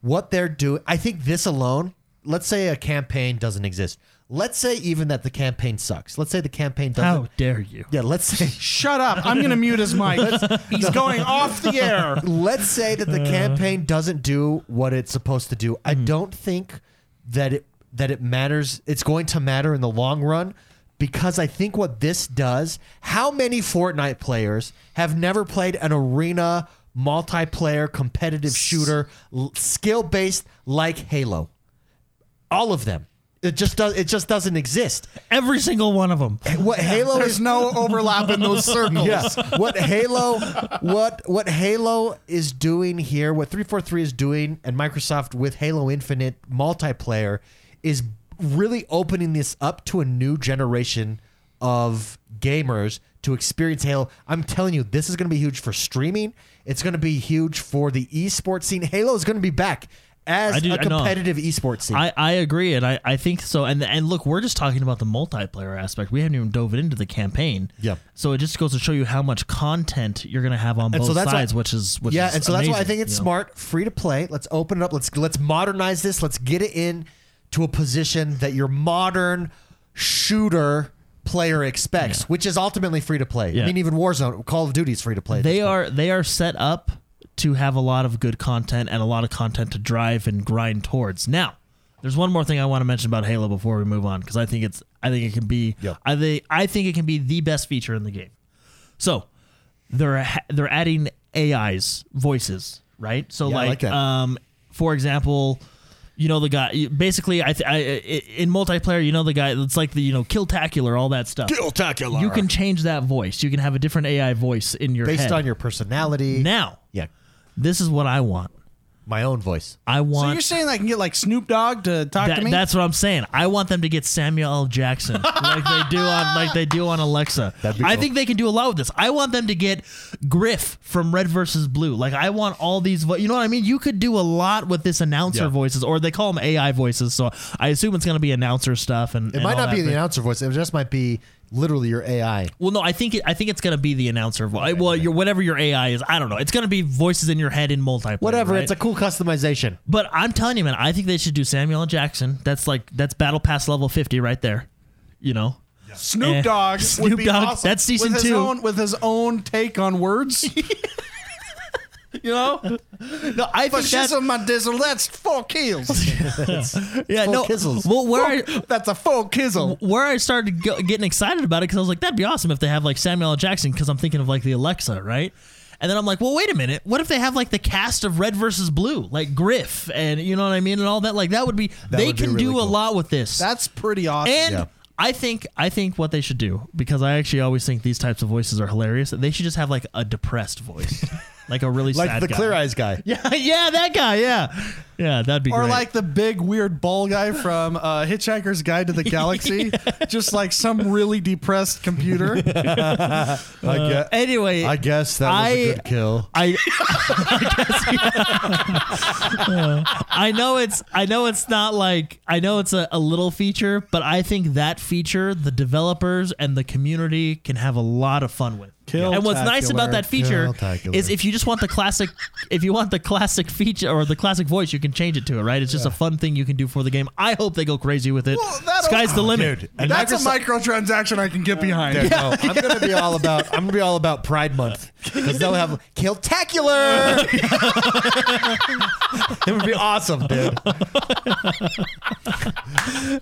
what they're doing. I think this alone. Let's say a campaign doesn't exist. Let's say even that the campaign sucks. Let's say the campaign doesn't. How dare you? Yeah, let's say Shut up! I'm gonna mute his mic. He's going off the air. let's say that the campaign doesn't do what it's supposed to do. I don't think that it that it matters. It's going to matter in the long run because I think what this does. How many Fortnite players have never played an arena multiplayer competitive shooter skill based like Halo? All of them. It just does. It just doesn't exist. Every single one of them. Eh, what Halo is no overlap in those circles. yeah. What Halo what what Halo is doing here, what 343 is doing and Microsoft with Halo Infinite multiplayer is really opening this up to a new generation of gamers to experience Halo. I'm telling you, this is going to be huge for streaming. It's going to be huge for the esports scene. Halo is going to be back as do- a competitive esports scene. I, I agree, and I, I think so. And and look, we're just talking about the multiplayer aspect. We haven't even dove into the campaign. Yeah. So it just goes to show you how much content you're going to have on And both so that's why- sides, which is which yeah, is and so that's why I think it's you know? smart, free to play. Let's open it up. Let's let's modernize this. Let's get it in to a position that your modern shooter player expects, which is ultimately free to play. Yeah. I mean, even Warzone, Call of Duty is free to play. They this point. are they are set up to have a lot of good content and a lot of content to drive and grind towards. Now, there's one more thing I want to mention about Halo before we move on because I think it's I think it can be Yeah. I think I think it can be the best feature in the game. So they're they're adding AIs voices, right? So Yeah, like, like um for example, you know the guy basically I, th- I I- in multiplayer you know the guy it's like the you know killtacular all that stuff. Killtacular. You can change that voice. You can have a different AI voice in your based head. on your personality. Now, yeah, this is what I want. My own voice. I want. So you're saying I can get like Snoop Dogg to talk that, to me? that's what I'm saying. I want them to get Samuel L. Jackson like they do on like they do on Alexa. That'd be I cool. think they can do a lot with this. I want them to get Grif from Red versus Blue. Like I want all these. Vo- you know what I mean? You could do a lot with this announcer Yeah. voices, or they call them AI voices. So I assume it's going to be announcer stuff. And It might not be the announcer voice. It just might be literally your AI. Well, no, I think it, I think it's going to be the announcer voice. well, your whatever your AI is, I don't know. It's going to be voices in your head in multiplayer. Whatever. right? It's a cool customization. But I'm telling you, man, I think they should do Samuel L. Jackson. That's like that's Battle Pass level 50 right there. You know, Snoop Eh, Dogg. Snoop would be Dogg, awesome. that's season with his two. Own, with his own take on words. You know, No, I but think that's shizzle my dizzle. That's four kills. yeah, full no. kizzles. Well, where I, that's a full kizzle. where I started go, getting excited about it because I was like, that'd be awesome if they have like Samuel L. Jackson because I'm thinking of like the Alexa, right? And then I'm like, well, wait a minute. What if they have like the cast of Red versus Blue, like Grif, and you know what I mean, and all that? Like that would be. they would be can really do a lot with this. That's pretty awesome. and Yeah. I think I think what they should do because I actually always think these types of voices are hilarious. They should just have like a depressed voice, like a really like sad the guy. Clear Eyes guy. Yeah, yeah, that guy. Yeah, yeah, that'd be or great. like the big weird ball guy from uh, Hitchhiker's Guide to the Galaxy, just like some really depressed computer. I, guess, anyway, I guess that was I- a good kill. I I, guess, I know it's I know it's not like I know it's a, a little feature, but I think that feature the developers and the community can have a lot of fun with. And what's nice about that feature Kill-tacular. is if you just want the classic if you want the classic feature or the classic voice, you can change it to it, right? It's just a fun thing you can do for the game. I hope they go crazy with it. Well, that'll- Sky's the Oh, limit. dude. And That's Microsoft- a microtransaction I can get behind. Dude, no, I'm gonna be all about. I'm gonna be all about Pride Month because they'll have Killtacular. it would be awesome, dude.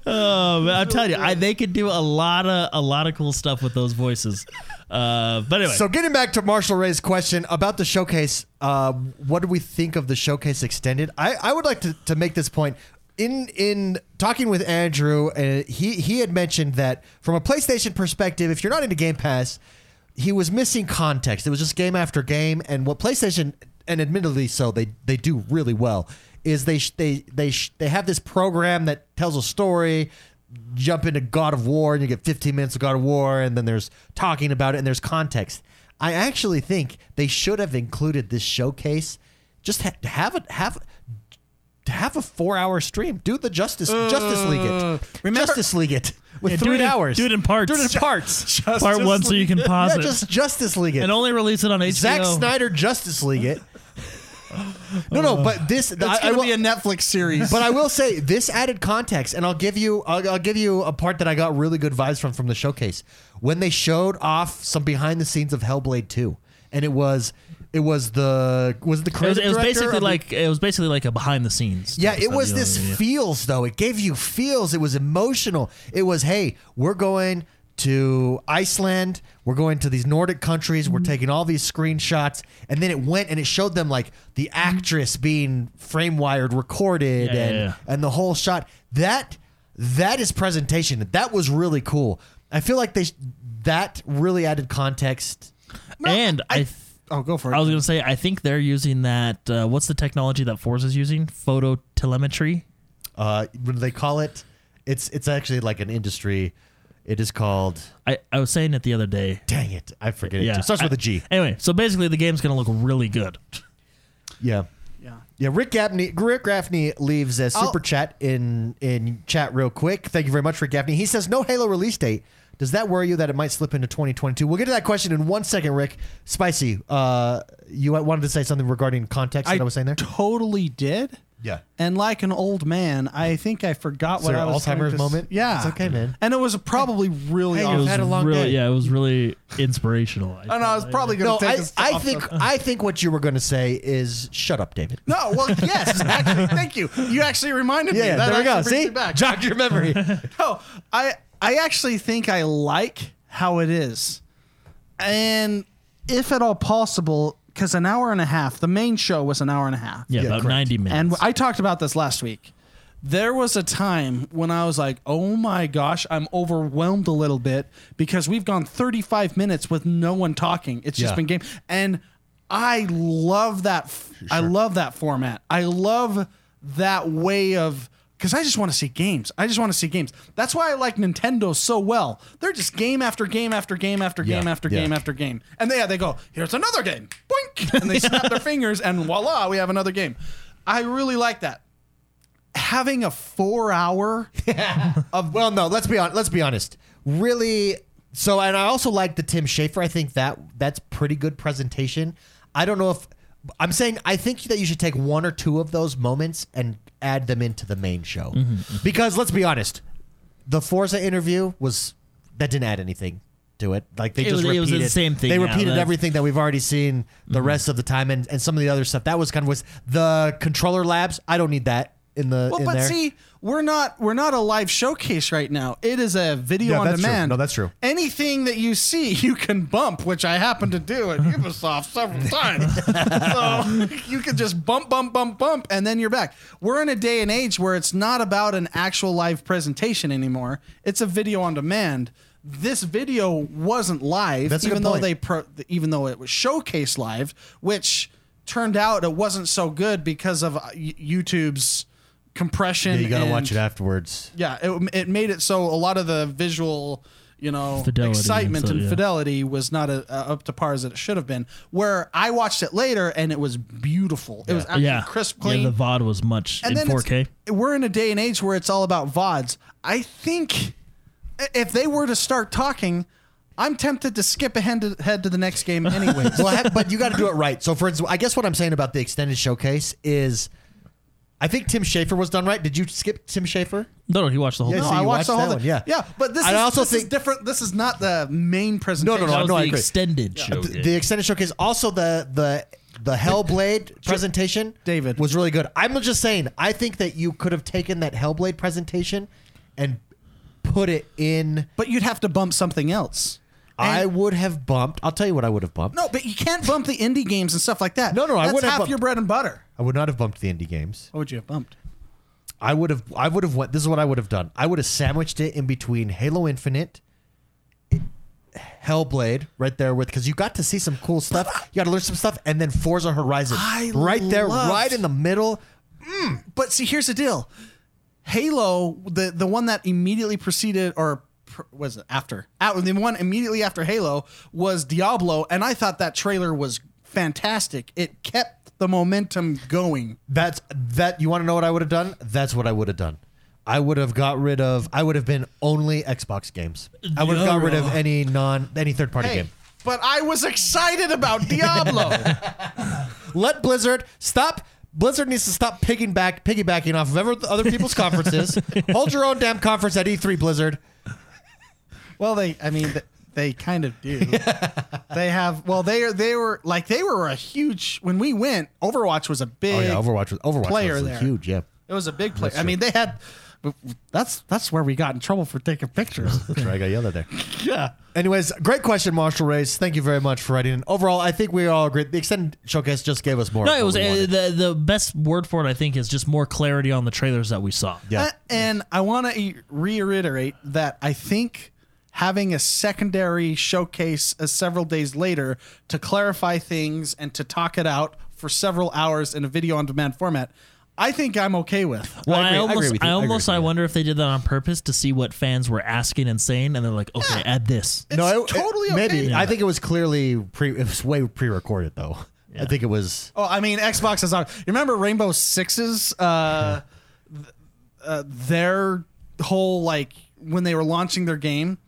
Oh, man, I'm telling you, I, they could do a lot of a lot of cool stuff with those voices. Uh, but anyway, So getting back to Marshall Ray's question about the showcase, uh, what do we think of the showcase extended? I, I would like to, to make this point. In in talking with Andrew, uh, he he had mentioned that from a PlayStation perspective, if you're not into Game Pass, he was missing context. It was just game after game, and what PlayStation, and admittedly so, they they do really well. Is they sh- they they sh- they have this program that tells a story. Jump into God of War, and you get 15 minutes of God of War, and then there's talking about it, and there's context. I actually think they should have included this showcase. Just ha- have it have to have a four hour stream. Do the Justice Justice League it. Uh, remember- Justice League it with Yeah, do three it hours. do it in parts. Do it in parts. part one, so you can pause yeah, it just Justice League it. and only release it on HBO. Zack Snyder Justice League it. No, no, but this It's I, I gonna will, be a Netflix series. but I will say this added context, and I'll give you I'll, I'll give you a part that I got really good vibes from from the showcase when they showed off some behind the scenes of Hellblade Two, and it was it was the was it the It was, it was basically of the- like it was basically like a behind the scenes. yeah, it was this what I mean? feels though. It gave you feels. It was emotional. It was hey, we're going to Iceland. We're going to these Nordic countries. Mm-hmm. We're taking all these screenshots, and then it went and it showed them like the actress being frame wired, recorded, Yeah, yeah, and yeah. and the whole shot. That that is presentation. That was really cool. I feel like they sh- that really added context. and I, th- oh, go for it. I was gonna say I think they're using that. Uh, what's the technology that Forza is using? Photo telemetry. Uh, what do they call it? It's it's actually like an industry. It is called. I, I was saying it the other day. Dang it, I forget it. Yeah, It starts with a G. Anyway, so basically the game's gonna look really good. Yeah. yeah. Yeah, Rick Gaffney, Rick Gaffney leaves a super I'll- chat in in chat real quick. Thank you very much, Rick Gaffney. He says no Halo release date. Does that worry you that it might slip into 2022? We'll get to that question in one second, Rick. Spicy, uh, you wanted to say something regarding context that I, was saying there? totally did. Yeah. And like an old man, I think I forgot what I was going Alzheimer's to s- moment? Yeah, It's okay, man. And it was probably really. Hey, awesome. you've It had a long really, day. Yeah, it was really inspirational. I I. I was probably going No, to take I, us I off think the- I think what you were going to say is shut up, David. No, well, yes, actually, thank you. You actually reminded me. Yeah, That there we go. actually brings See, me back. jogged your memory. No, I I actually think I like how it is, and if at all possible, because an hour and a half. The main show was an hour and a half. yeah, Yeah, about correct. ninety minutes. And I talked about this last week. There was a time when I was like, "Oh my gosh, I'm overwhelmed a little bit because we've gone 35 minutes with no one talking. It's just Yeah. been game." And I love that f- I love that format. I love that way of cuz I just want to see games. I just want to see games. That's why I like Nintendo so well. They're just game after game after game after Yeah, game after yeah. game after game. And they they go, "Here's another game." Boink! And they snap their fingers and voila, we have another game. I really like that having a four hour of well, no. Let's be on. Let's be honest. Really. So, and I also like the Tim Schafer. I think that that's pretty good presentation. I don't know if I'm saying I think that you should take one or two of those moments and add them into the main show mm-hmm, mm-hmm. because let's be honest, the Forza interview was that didn't add anything. to it. Like they It just was- it was repeated the same thing, They yeah, repeated that's- everything that we've already seen the mm-hmm. rest of the time, and, and some of the other stuff. That was kind of was the controller labs. I don't need that in the Well, in but there. see, we're not we're not a live showcase right now. It is a video Yeah, on that's true. demand. No, that's true. Anything that you see, you can bump, which I happen to do at Ubisoft several times. so you can just bump, bump, bump, bump, and then you're back. We're in a day and age where it's not about an actual live presentation anymore. It's a video on demand. This video wasn't live, That's a even good though point. they pro, even though it was showcase live, which turned out it wasn't so good because of uh, Y- YouTube's compression. yeah, you got to watch it afterwards. Yeah, it, it made it so a lot of the visual, you know, Fidelity and excitement stuff, and yeah. fidelity was not uh, up to par as it should have been. Where I watched it later and it was beautiful. It was actually yeah, crisp, clean. Yeah, the VOD was much and in then it's- 4K. We're in a day and age where it's all about VODs. I think i- if they were to start talking, I'm tempted to skip ahead to, head to the next game anyways. well, ha- but you got to do it right. So, for instance, I guess what I'm saying about the extended showcase is, I think Tim Schafer was done right. Did you skip Tim Schafer? No, no, he watched the whole Yeah, thing. no, so I you watched the whole thing. one, yeah. yeah, but this, I is, also this is different. This is not the main presentation. no, that was no, I the agree. extended show. The, the extended showcase, also the the the Hellblade presentation, David. was really good. I'm just saying, I think that you could have taken that Hellblade presentation and put it in. But you'd have to bump something else. I would have bumped. I'll tell you what I would have bumped. No, but you can't bump the indie games and stuff like that. No, no, I That's wouldn't have half bumped- your bread and butter. I would not have bumped the indie games. What would you have bumped? I would have. I would have went. This is what I would have done. I would have sandwiched it in between Halo Infinite, Hellblade, right there with because you got to see some cool stuff. You got to learn some stuff, and then Forza Horizon, I right there, loved- right in the middle. But see, here's the deal. Halo, the the one that immediately preceded or pr- was it after? Out the one immediately after Halo was Diablo, and I thought that trailer was fantastic. It kept the momentum going. That's that. You want to know what I would have done? That's what I would have done. I would have got rid of. I would have been only Xbox games. I would have got rid of any non any third party Hey, game. but I was excited about Diablo. Let Blizzard stop. Blizzard needs to stop piggyback piggybacking off of ever other people's conferences. Hold your own damn conference at E3, Blizzard. Well, they, I mean, th- they kind of do. they have, well, they are, they were like, they were a huge, when we went, Overwatch was a big, Oh yeah, Overwatch was Overwatch player was there. huge. Yeah, it was a big player. I mean, they had, that's, that's where we got in trouble for taking pictures. that's right. I got yelled at there. yeah. Anyways, great question, Marshall Race. Thank you very much for writing in. Overall, I think we all agree. The extended showcase just gave us more. No, of it what was we uh, wanted. the the best word for it. I think is just more clarity on the trailers that we saw. yeah. Uh, and I want to reiterate that I think having a secondary showcase uh, several days later to clarify things and to talk it out for several hours in a video on demand format, I think I'm okay with. Well, I I, agree- I almost. I, I almost, with I wonder if they did that on purpose to see what fans were asking and saying, and they're like, okay, add this. It's no, it- totally okay. maybe. to I think it was clearly pre. It was way pre-recorded though. I think it was. Oh, I mean, Xbox is on. You remember Rainbow Sixes? Uh, th- uh, their whole like when they were launching their game,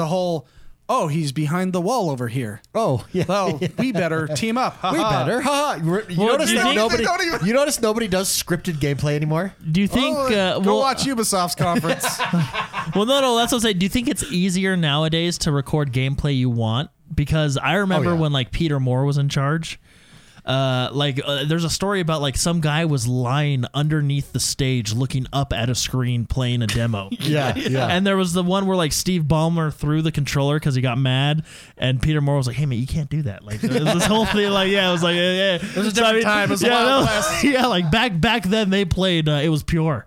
the whole oh he's behind the wall over here. Oh yeah. Well, we better team up. Ha We better. Ha, ha. You Well, notice you think- nobody. Even- You notice nobody does scripted gameplay anymore. Do you think? Oh, uh, go well, watch Ubisoft's conference. well, no, no. That's what I'm saying. Do you think it's easier nowadays to record gameplay you want? Because I remember Oh, yeah. when like Peter Moore was in charge. Uh, like uh, there's a story about like some guy was lying underneath the stage looking up at a screen playing a demo. Yeah, yeah. And there was the one where like Steve Ballmer threw the controller because he got mad, and Peter Moore was like, "Hey man, you can't do that." Like there was this whole thing, like yeah, it was like yeah, yeah. It was a different time. It was the yeah, Wild no, yeah, like back back then they played. Uh, it was pure.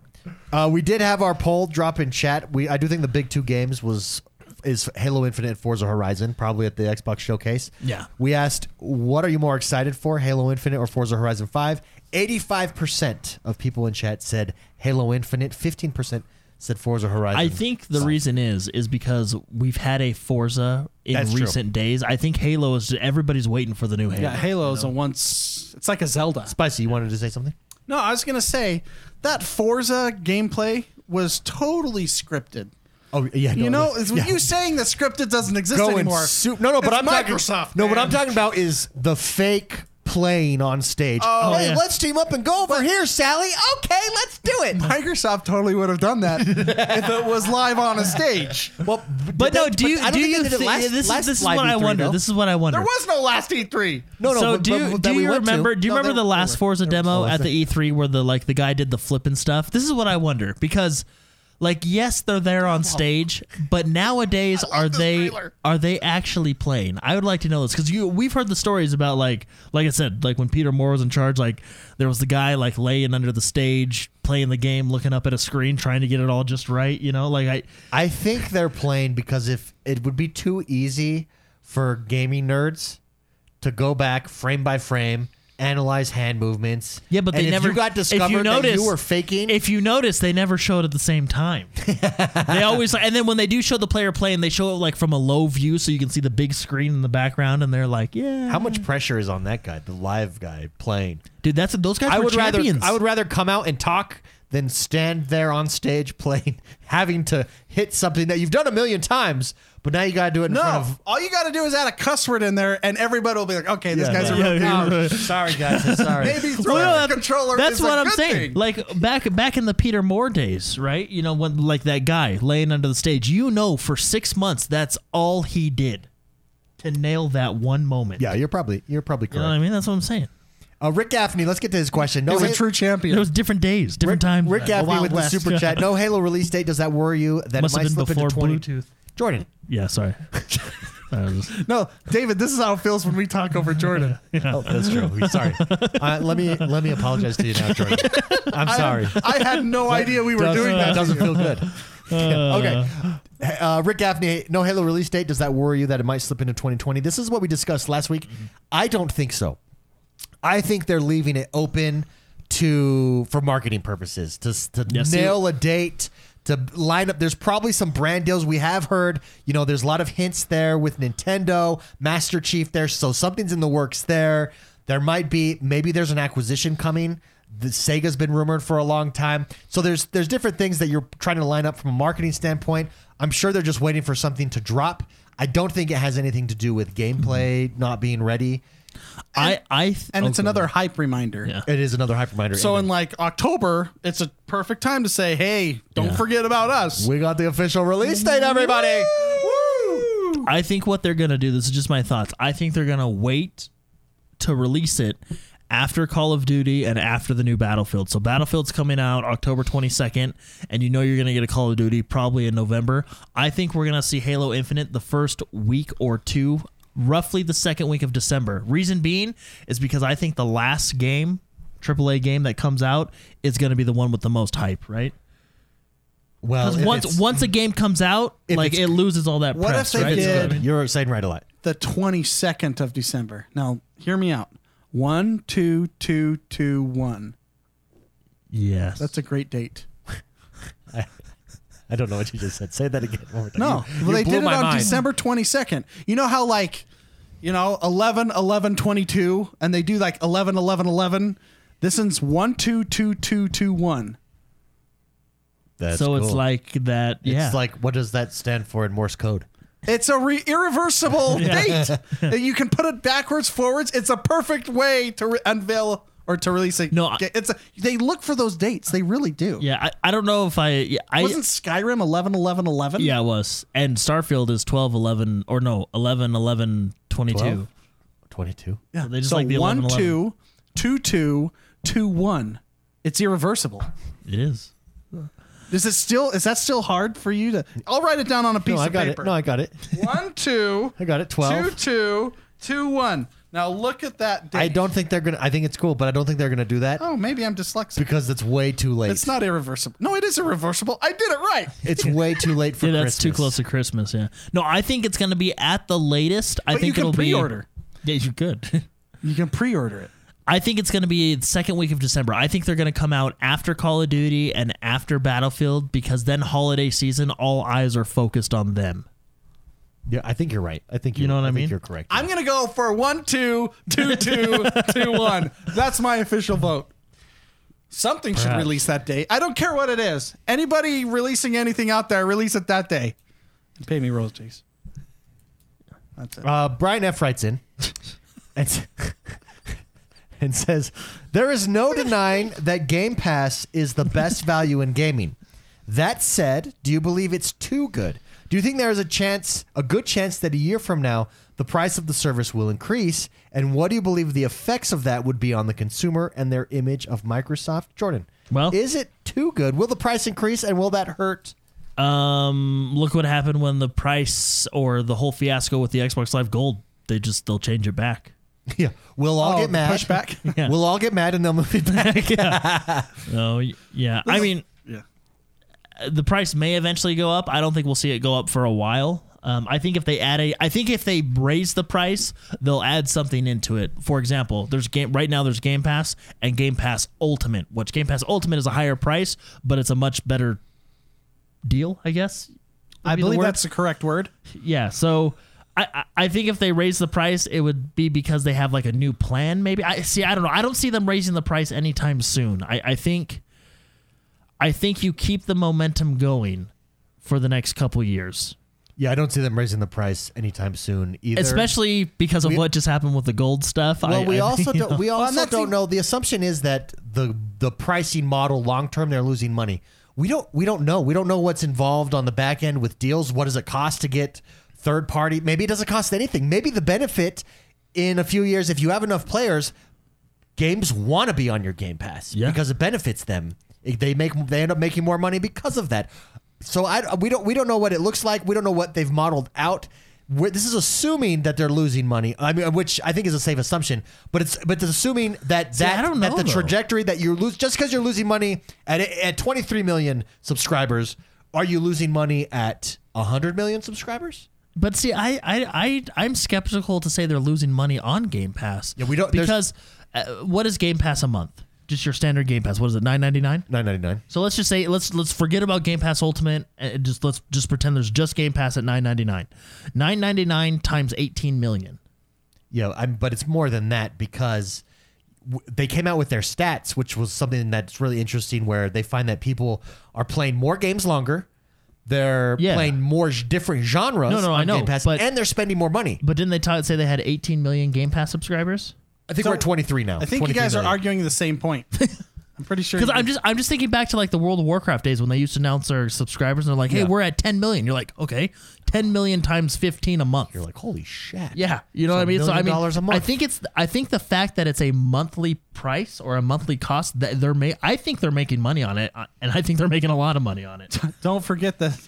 Uh, we did have our poll drop in chat. We I do think the big two games was is Halo Infinite and Forza Horizon, probably at the Xbox showcase. Yeah. We asked, what are you more excited for, Halo Infinite or Forza Horizon 5? 85% of people in chat said Halo Infinite, 15% said Forza Horizon. I think the So- reason is is because we've had a Forza in That's true. recent days. I think Halo is everybody's waiting for the new Halo. yeah, Halo Halo's a once. It's like a Zelda. Spicy, you wanted to say something? No, I was gonna say that Forza gameplay was totally scripted. Oh yeah, no, You know, no, is yeah. you saying that scripted doesn't exist Going anymore. su- no, no, but It's I'm Microsoft. talking. No, what. I'm talking about is the fake playing on stage. Oh, hey, yeah. let's team up and go over here, Sally. Okay, let's do it. Microsoft totally would have done that if it was live on a stage. Well, But no, that- do you I don't think you it last- this, last is, this is what I E3 wonder. though. This is what I wonder. There was no last E3. no, no. so but- do you, but do that we you went to- remember? Do you No, remember there- the last there Forza there demo at the E3 where the like the guy did the flipping stuff? This is what I wonder because, like, yes, they're there on stage, but nowadays are they trailer. are they actually playing? I would like to know this because you we've heard the stories about like like I said like when Peter Moore was in charge, like there was the guy like laying under the stage playing the game, looking up at a screen, trying to get it all just right. You know, like I I think they're playing because if it would be too easy for gaming nerds to go back frame by frame, analyze hand movements. Yeah, but and they if never. You got discovered if discovered you that you were faking. If you notice, they never show it at the same time. they always, and then when they do show the player playing, they show it like from a low view, so you can see the big screen in the background, and they're like, "Yeah, how much pressure is on that guy, the live guy playing? dude, that's those guys I were would rather champions." I would rather come out and talk than stand there on stage playing, having to hit something that you've done a million times, but now you got to do it in front No, of. all you got to do is add a cuss word in there, and everybody will be like, "Okay, this Yeah, guy's a yeah, real yeah, coward." yeah. Sorry, guys. I'm sorry. Maybe Well, throwing no, a that- controller. That's is what i I'm saying. Like back back in the Peter Moore days, right? You know when like that guy laying under the stage. You know, for six months, that's all he did to nail that one moment. yeah, you're probably you're probably you know what I mean. That's what I'm saying. Uh, Rick Gaffney, let's get to his question. No, He's a Halo- true champion. It was different days, different Rick, times. Rick The Gaffney Wild with the super chat. No Halo release date. Does that worry you that Must it have might been slip before into 20? Bluetooth. Jordan. Yeah, sorry. I was- no, David, this is how it feels when we talk over Jordan. Oh, that's true. Sorry. Uh, let me let me apologize to you now, Jordan. I'm sorry. I had no idea we were Doesn't- doing that. doesn't feel good. okay. Uh, Rick Gaffney, no Halo release date. Does that worry you that it might slip into 2020? This is what we discussed last week. I don't think so. I think they're leaving it open to for marketing purposes to to see- nail a date to line up. There's probably some brand deals we have heard. You know, there's a lot of hints there with Nintendo, Master Chief there, so something's in the works there. There might be maybe there's an acquisition coming. The Sega's been rumored for a long time. So there's there's different things that you're trying to line up from a marketing standpoint. I'm sure they're just waiting for something to drop. I don't think it has anything to do with gameplay not being ready. I, I, th- and it's go another hype reminder. Yeah. It is another hype reminder. So in like October, it's a perfect time to say, "Hey, don't Yeah. forget about us." we got the official release date, everybody. Woo! I think what they're gonna do. This is just my thoughts. I think they're gonna wait to release it after Call of Duty and after the new Battlefield. So Battlefield's coming out October 22nd, and you know you're gonna get a Call of Duty probably in November. I think we're gonna see Halo Infinite the first week or two, roughly the second week of December. Reason being is because I think the last game. AAA game that comes out is going to be the one with the most hype, right? Well, once once a game comes out, like it loses all that What if they right? it's did- good. You're saying right a lot. The twenty second of December. Now, hear me out. One, two, two, two, one. Yes, That's a great date. I don't know what you just said. Say that again. One more time. No, You- well, you they blew did it my on mind. December 22nd. You know how, like, you know, 11, 11, 22, and they do like 11, 11, 11? This one's 1, 2, 2, 2, 2, 1. That's so it's cool. like that. Yeah, It's like what does that stand for in Morse code? It's a re- irreversible date. You can put it backwards, forwards. It's a perfect way to re- unveil or to release a. No, I- it's a, they look for those dates. They really do. yeah. I, I don't know if I. Yeah, I Wasn't Skyrim 11, 11, 11? yeah, it was. And Starfield is 12, 11, or no, 11, 11, 22. 12? Twenty-two. Yeah. They just so like the 1, 11, 2, 2, 2, 2, 1. It's irreversible. It is. Is it still? Is that still hard for you to? I'll write it down on a piece No, I of got paper. it. No, I got it. One, two, I got it. two, Twelve. two, two, one. Now look at that date. I don't think they're gonna. I think it's cool, but I don't think they're gonna do that Oh, maybe I'm dyslexic. because it's way too late. It's not irreversible. No, it is irreversible. I did it right. It's way too late for Yeah, that's too close to Christmas. Yeah. No, I think it's going to be at the latest. I But think you can it'll pre-order. be. Yeah, you could. You can pre-order it. I think it's going to be the second week of December. I think they're going to come out after Call of Duty and after Battlefield because then holiday season, all eyes are focused on them. Yeah, I think you're right. I think You know what I think mean? You're correct. I'm gonna go for one, two, two, two, two, one. That's my official vote. Something should Perhaps. release that day. I don't care what it is. Anybody releasing anything out there, release it that day. And pay me royalties. That's it. Uh, Brian F writes in. and, and says, There is no denying that Game Pass is the best value in gaming. That said, do you believe it's too good? Do you think there is a chance, a good chance that a year from now, the price of the service will increase? And what do you believe the effects of that would be on the consumer and their image of Microsoft? Jordan, Well- is it too good? Will the price increase and will that hurt? Um, look what happened when the price or the whole fiasco with the Xbox Live Gold. They just they'll change it back. Yeah, we'll all Oh, get the mad. pushback? Yeah. We'll all get mad and they'll move it back. Oh y- yeah, I mean Yeah. The price may eventually go up. I don't think we'll see it go up for a while. Um, I think if they add a, I think if they raise the price, they'll add something into it. For example, there's game right now. There's Game Pass and Game Pass Ultimate, which Game Pass Ultimate is a higher price, but it's a much better deal, I guess. I be the believe word. that's the correct word. yeah. So I, I I think if they raise the price, it would be because they have like a new plan. Maybe I see. I don't know. I don't see them raising the price anytime soon. I, I think I think you keep the momentum going for the next couple years, yeah, I don't see them raising the price anytime soon either. especially because of We- what just happened with the gold stuff. Well, I, we I also don't, know. we also that's don't the- know. The assumption is that the the pricing model long term they're losing money. We don't we don't know. We don't know what's involved on the back end with deals. What does it cost to get third party? Maybe it doesn't cost anything. Maybe the benefit in a few years, if you have enough players, games want to be on your Game Pass Yeah. because it benefits them. They make they end up making more money because of that. So I we don't we don't know what it looks like. We don't know what they've modeled out. We're, this is assuming that they're losing money. I mean, which I think is a safe assumption. But it's but it's assuming that that don't that know, the though. trajectory that you lose just because you're losing money at at 23 million subscribers, are you losing money at 100 million subscribers? But see, I, I, I, I'm skeptical to say they're losing money on Game Pass. Yeah, we don't- because uh, what is Game Pass a month? Just your standard Game Pass. What is it? Nine ninety nine. 9.99. So let's just say let's let's forget about Game Pass Ultimate and just let's just pretend there's just Game Pass at nine ninety nine. Nine ninety nine times eighteen million. Yeah, I'm, but it's more than that because w- they came out with their stats, which was something that's really interesting, where they find that people are playing more games longer, they're Yeah. playing more j- different genres No, no, on I know, Game Pass, but- and they're spending more money. But didn't they ta- say they had eighteen million Game Pass subscribers? I think So, we're at 23 now. I think you 23 guys are million. arguing the same point. I'm pretty sure. Because you- I'm just I'm just thinking back to like the World of Warcraft days when they used to announce their subscribers and they're like, hey, Yeah. we're at ten million. You're like, okay, ten million times fifteen a month. You're like, holy shit. Yeah, you know So what I mean. So I million mean, dollars a month. I think it's I think the fact that it's a monthly price or a monthly cost that they're ma- I think they're making money on it, uh, and I think they're making a lot of money on it. don't forget the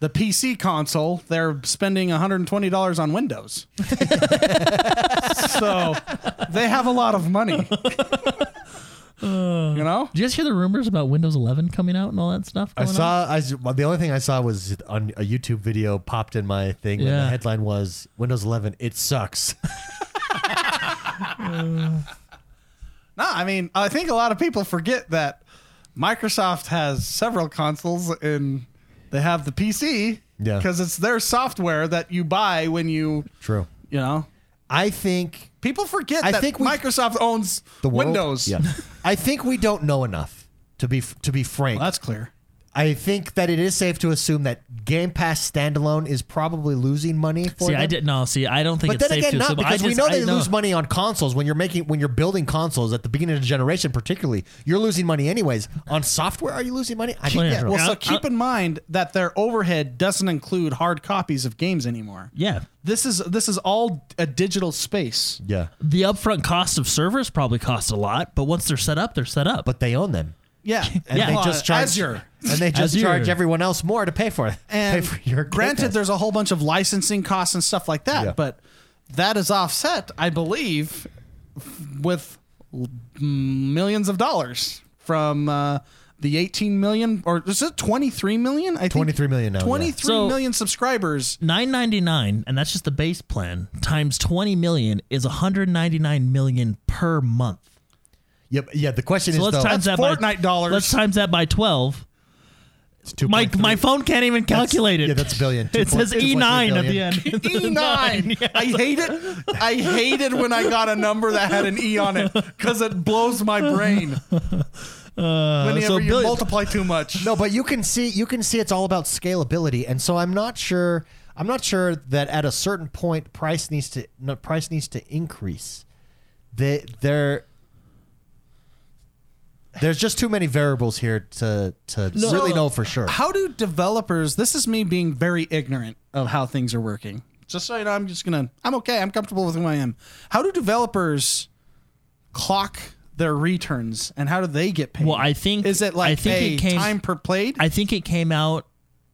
the PC console. They're spending 120 dollars on Windows, so they have a lot of money. you know, Did you guys hear the rumors about Windows 11 coming out and all that stuff? I going on? saw. I s- well, the only thing I saw was on a YouTube video popped in my thing. And Yeah. the headline was Windows 11. It sucks. no, I mean, I think a lot of people forget that Microsoft has several consoles and they have the PC. Yeah. because it's their software that you buy when you, True. you know. I think People forget I that think we- Microsoft owns the world, Windows. Yeah. I think we don't know enough to be to be frank. Well, that's clear. I think that it is safe to assume that Game Pass standalone is probably losing money for See, them. I didn't know. See, I don't think But it's then safe again, to not assume. I because we just- know I they lose money on consoles when you're making when you're building consoles at the beginning of the generation, particularly. You're losing money anyways. On software, are you losing money? I Well, yeah, yeah. true. Well, so I- keep in mind that their overhead doesn't include hard copies of games anymore. Yeah, This is this is all a digital space. yeah, the upfront cost of servers probably costs a lot, but once they're set up, they're set up. but they own them, Yeah, and Yeah. they Well, just charge Azure. and they just Azure. charge everyone else more to pay for it. And pay for your granted, Pass. there's a whole bunch of licensing costs and stuff like that, Yeah. but that is offset, I believe, with millions of dollars from uh, the 18 million or is it 23 million? I think 23 million now, yeah. 23 million So- subscribers. Nine ninety nine, and that's just the base plan times twenty million is one hundred ninety nine million per month. Yep, yeah. The question So is let's though, times that Fortnite by dollars. Let's times that by twelve. it's 2.3 My my phone can't even calculate it. yeah, that's a billion. It says E nine at the end. E9. I hate it. I hated when I got a number that had an E on it because it blows my brain. Uh, Whenever so you billion- multiply too much. No, but you can see you can see it's all about scalability, and so I'm not sure. I'm not sure that at a certain point price needs to no, price needs to increase. They they're There's just too many variables here to to really know for sure. How do developers? This is me being very ignorant of how things are working. Just so you know, I'm just gonna. I'm okay. I'm comfortable with who I am. How do developers clock their returns, and how do they get paid? Well, I think- is it like I think a it came- time per played? I think it came out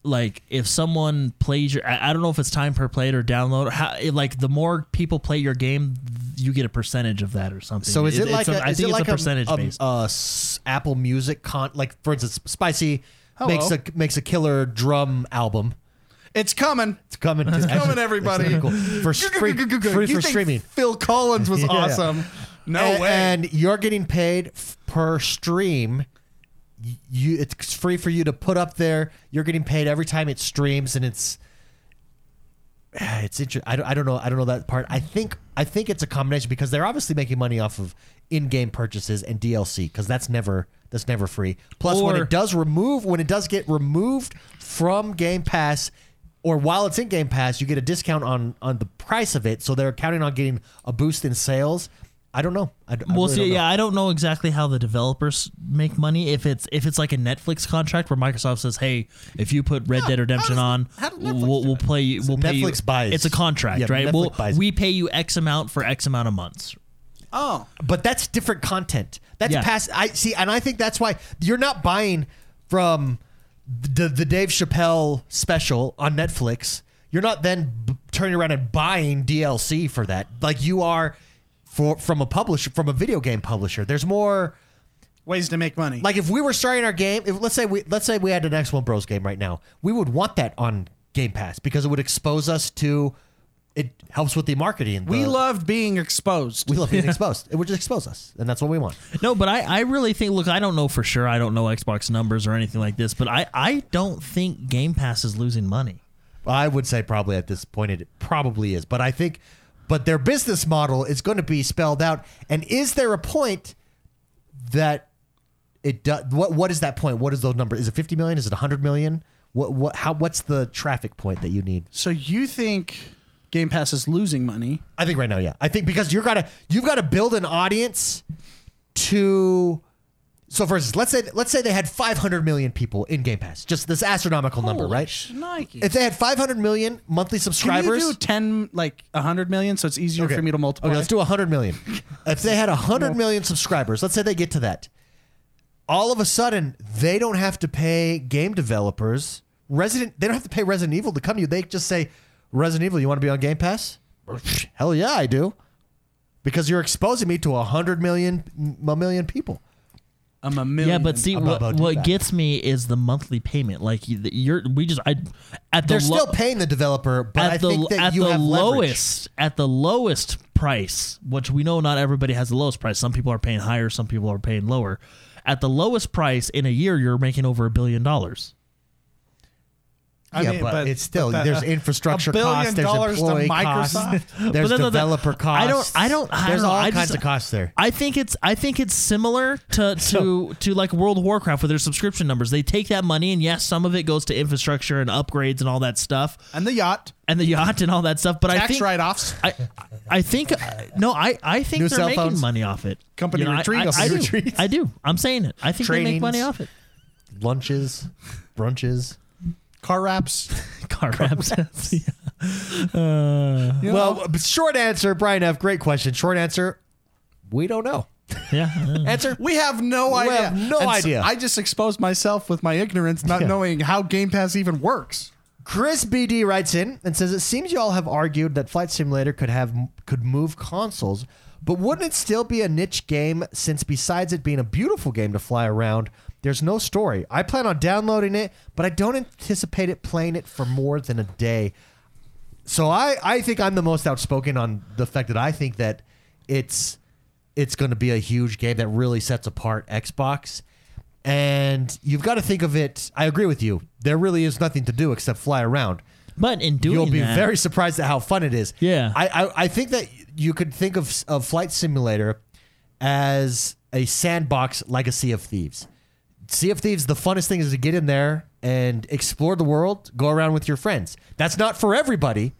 like if someone plays your I, I don't know if it's time per play or download how it, like the more people play your game you get a percentage of that or something So is it, it's like a- a, I is think it it's like a percentage a, based a s- Apple Music con like for instance Spicy Hello. makes a makes a killer drum album. it's coming. It's coming. It's coming, everybody. Cool. For free, free You for think streaming. Phil Collins was Yeah. awesome. No and, way. And you're getting paid f- per stream. You it's free for you to put up there. You're getting paid every time it streams, and it's it's interesting. I don't, I don't know. I don't know that part. I think I think it's a combination because they're obviously making money off of in-game purchases and DLC because that's never that's never free. Plus, when it does remove when it does get removed from Game Pass. Or while it's in Game Pass, you get a discount on on the price of it, so they're counting on getting a boost in sales. I don't know. I, d- I Well, really see, don't know. yeah, I don't know exactly how the developers make money. If it's if it's like a Netflix contract where Microsoft says, "Hey, if you put Red Dead Redemption does- on, how we'll, we'll play you. We'll pay you." Netflix buys- It's a contract, yeah, right? We'll, buys- we pay you X amount for X amount of months. oh, but that's different content. That's Yeah. past. I see, and I think that's why you're not buying from the the Dave Chappelle special on Netflix. You're not then b- turning around and buying DLC for that. Like you are for from a publisher, from a video game publisher. There's more. ways to make money. Like if we were starting our game, if let's say we let's say we had an X One Bros game right now, we would want that on Game Pass because it would expose us to. It helps with the marketing. we love being exposed. we love being exposed. It would just expose us, and that's what we want. No, but I, I really think. Look, I don't know for sure. I don't know Xbox numbers or anything like this, but I, I don't think Game Pass is losing money. I would say probably at this point it probably is, but I think, but their business model is going to be spelled out. And is there a point that it does? What what is that point? What is those number? Is it fifty million? Is it hundred million? What what how what's the traffic point that you need? so you think Game Pass is losing money? I think right now, yeah. I think because you're gotta you've got to build an audience to. So for instance, let's say let's say they had 500 million people in Game Pass, just this astronomical number, Holy right? shnikes. If they had 500 million monthly subscribers. Can subscribers, you do ten, like hundred million, so it's easier for me to multiply? Okay, let's do 100 million. if they had 100 million subscribers, let's say they get to that. All of a sudden, they don't have to pay game developers. Resident they don't have to pay Resident Evil to come to you. They just say, "Resident Evil, you want to be on Game Pass?" Hell yeah, I do. Because you're exposing me to 100 million a million people. I'm a million. Yeah, but see, what, about to do what gets me is the monthly payment. Like you- you're, we just, I, at the They're lo- still paying the developer, but I the think that at you the have leverage. lowest at the lowest price, which we know not everybody has the lowest price. Some people are paying higher, some people are paying lower. At the lowest price in a year, you're making over a billion dollars. I yeah, mean, but, it's still but that- there's infrastructure a costs, there's employee costs, there's But no, no, no, developer costs. I don't. I don't. I there's don't all I kinds just- of costs there. I think it's I think it's similar to to to like World of Warcraft with their subscription numbers. They take that money and yes, some of it goes to infrastructure and upgrades and all that stuff and the yacht and the yacht and all that stuff. But I tax think write-offs. I I think no, I I think New they're making phones? money off it. Company I- I, retreats. I, do. Retreats. I do. I'm saying it. I think they make money off it. Lunches, brunches. car wraps. Car wraps. Yeah. You know, Well, but short answer, Brian F. Great question. Short answer, we don't know. yeah. uh, Answer, we have no We idea. have no And so idea. I just exposed myself with my ignorance, not Yeah. knowing how Game Pass even works. Chris BD writes in and says, "It seems you all have argued that Flight Simulator could have could move consoles, but wouldn't it still be a niche game since besides it being a beautiful game to fly around, there's no story. I plan on downloading it, but I don't anticipate it playing it for more than a day. So I I think I'm the most outspoken on the fact that I think that it's it's going to be a huge game that really sets apart Xbox." And you've got to think of it. I agree with you. There really is nothing to do except fly around. But in doing You'll be that, very surprised at how fun it is. Yeah. I, I, I think that you could think of, of Flight Simulator as a sandbox like a Sea of Thieves. Sea of Thieves, the funnest thing is to get in there and explore the world, go around with your friends. That's not for everybody,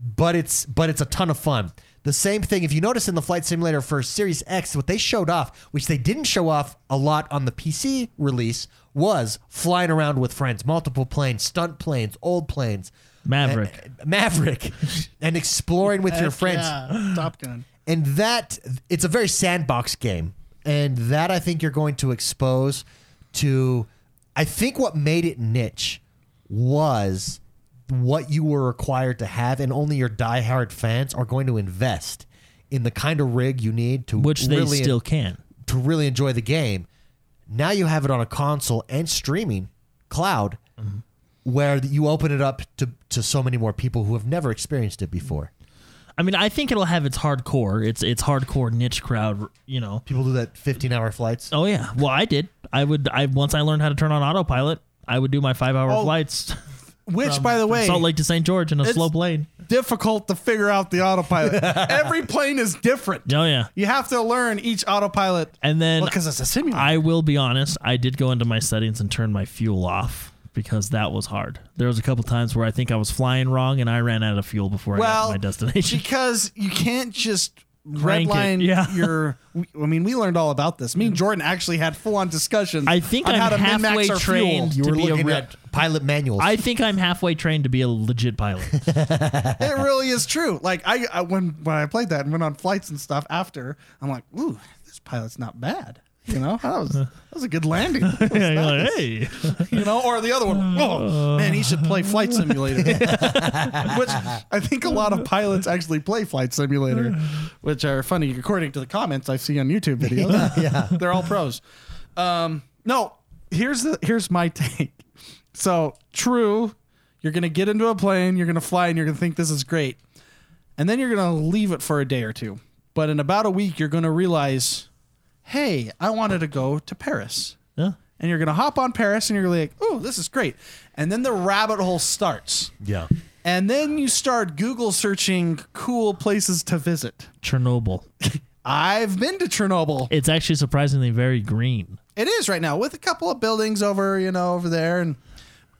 but it's but it's a ton of fun. The same thing. If you notice in the flight simulator for Series X, what they showed off, which they didn't show off a lot on the PC release, was flying around with friends, multiple planes, stunt planes, old planes, Maverick. uh, Maverick, and exploring with your friends. yeah, Top Gun. And that it's a very sandbox game, and that I think you're going to expose to. I think what made it niche was what you were required to have, and only your diehard fans are going to invest in the kind of rig you need to which they really still can. to really enjoy the game. Now you have it on a console and streaming cloud, Mm-hmm. where you open it up to to so many more people who have never experienced it before. I mean, I think it'll have its hardcore, its its hardcore niche crowd. You know. People do that 15 hour flights. Oh yeah. Well, I did. I would. I once I learned how to turn on autopilot, I would do my five hour Oh, flights. Which, by the from way, Salt Lake to St. George in a it's- slow plane. difficult to figure out the autopilot. Every plane is different. Oh yeah. You have to learn each autopilot. And then because it's a simulator. I will be honest, I did go into my settings and turn my fuel off because that was hard. There was a couple times where I think I was flying wrong and I ran out of fuel before I got well, to my destination. because you can't just Crank it, redline yeah. your. I mean, we learned all about this. Me and Jordan actually had full on discussions. I think on I'm how to min-max halfway our trained You to were be a looking re- at pilot manuals. I think I'm halfway trained to be a legit pilot. It really is true. Like I, I when when I played that and went on flights and stuff after, I'm like, ooh, this pilot's not bad. You know, that was that was a good landing. Yeah, you're like, hey. you know, or the other one. Oh man, he should play Flight Simulator, which I think a lot of pilots actually play Flight Simulator, which are funny according to the comments I see on YouTube videos. yeah. They're all pros. Um, no, here's the here's my take. So true, you're gonna get into a plane, you're gonna fly, and you're gonna think this is great, and then you're gonna leave it for a day or two. But in about a week, you're gonna realize, hey, I wanted to go to Paris Yeah. and you're gonna hop on Paris and you're gonna be like, oh, this is great. And then the rabbit hole starts. yeah. And then you start Google searching cool places to visit. Chernobyl. I've been to Chernobyl. It's actually surprisingly very green. It is right now with a couple of buildings over, you know, over there. And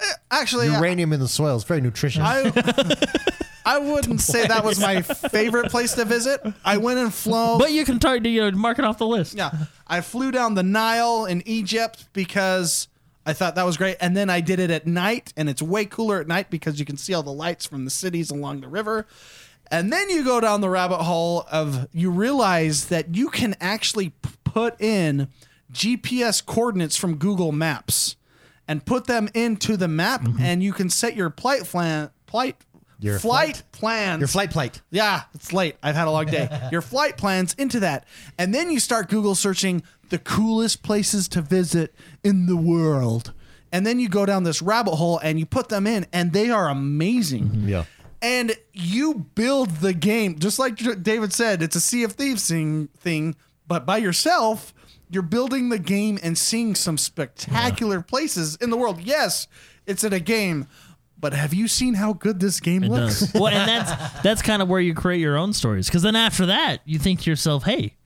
Uh, actually, uh, Uranium in the soil is very nutritious. I I wouldn't say that was my favorite place to visit. I went and flown. But you can target, you know, mark it off the list. Yeah. I flew down the Nile in Egypt because I thought that was great. And then I did it at night, and it's way cooler at night because you can see all the lights from the cities along the river. And then you go down the rabbit hole of you realize that you can actually p- put in GPS coordinates from Google Maps and put them into the map, mm-hmm. and you can set your flight plan, flight, Your flight, flight- plans. Your flight plate. Yeah, it's late. I've had a long day. Your flight plans into that. And then you start Google searching the coolest places to visit in the world. And then you go down this rabbit hole and you put them in, and they are amazing. Mm-hmm. Yeah. And you build the game, just like David said, it's a Sea of Thieves thing but by yourself, you're building the game and seeing some spectacular places in the world. Yes, it's in a game, but have you seen how good this game It looks? does. well, and that's that's kind of where you create your own stories. Because then after that, you think to yourself, "Hey,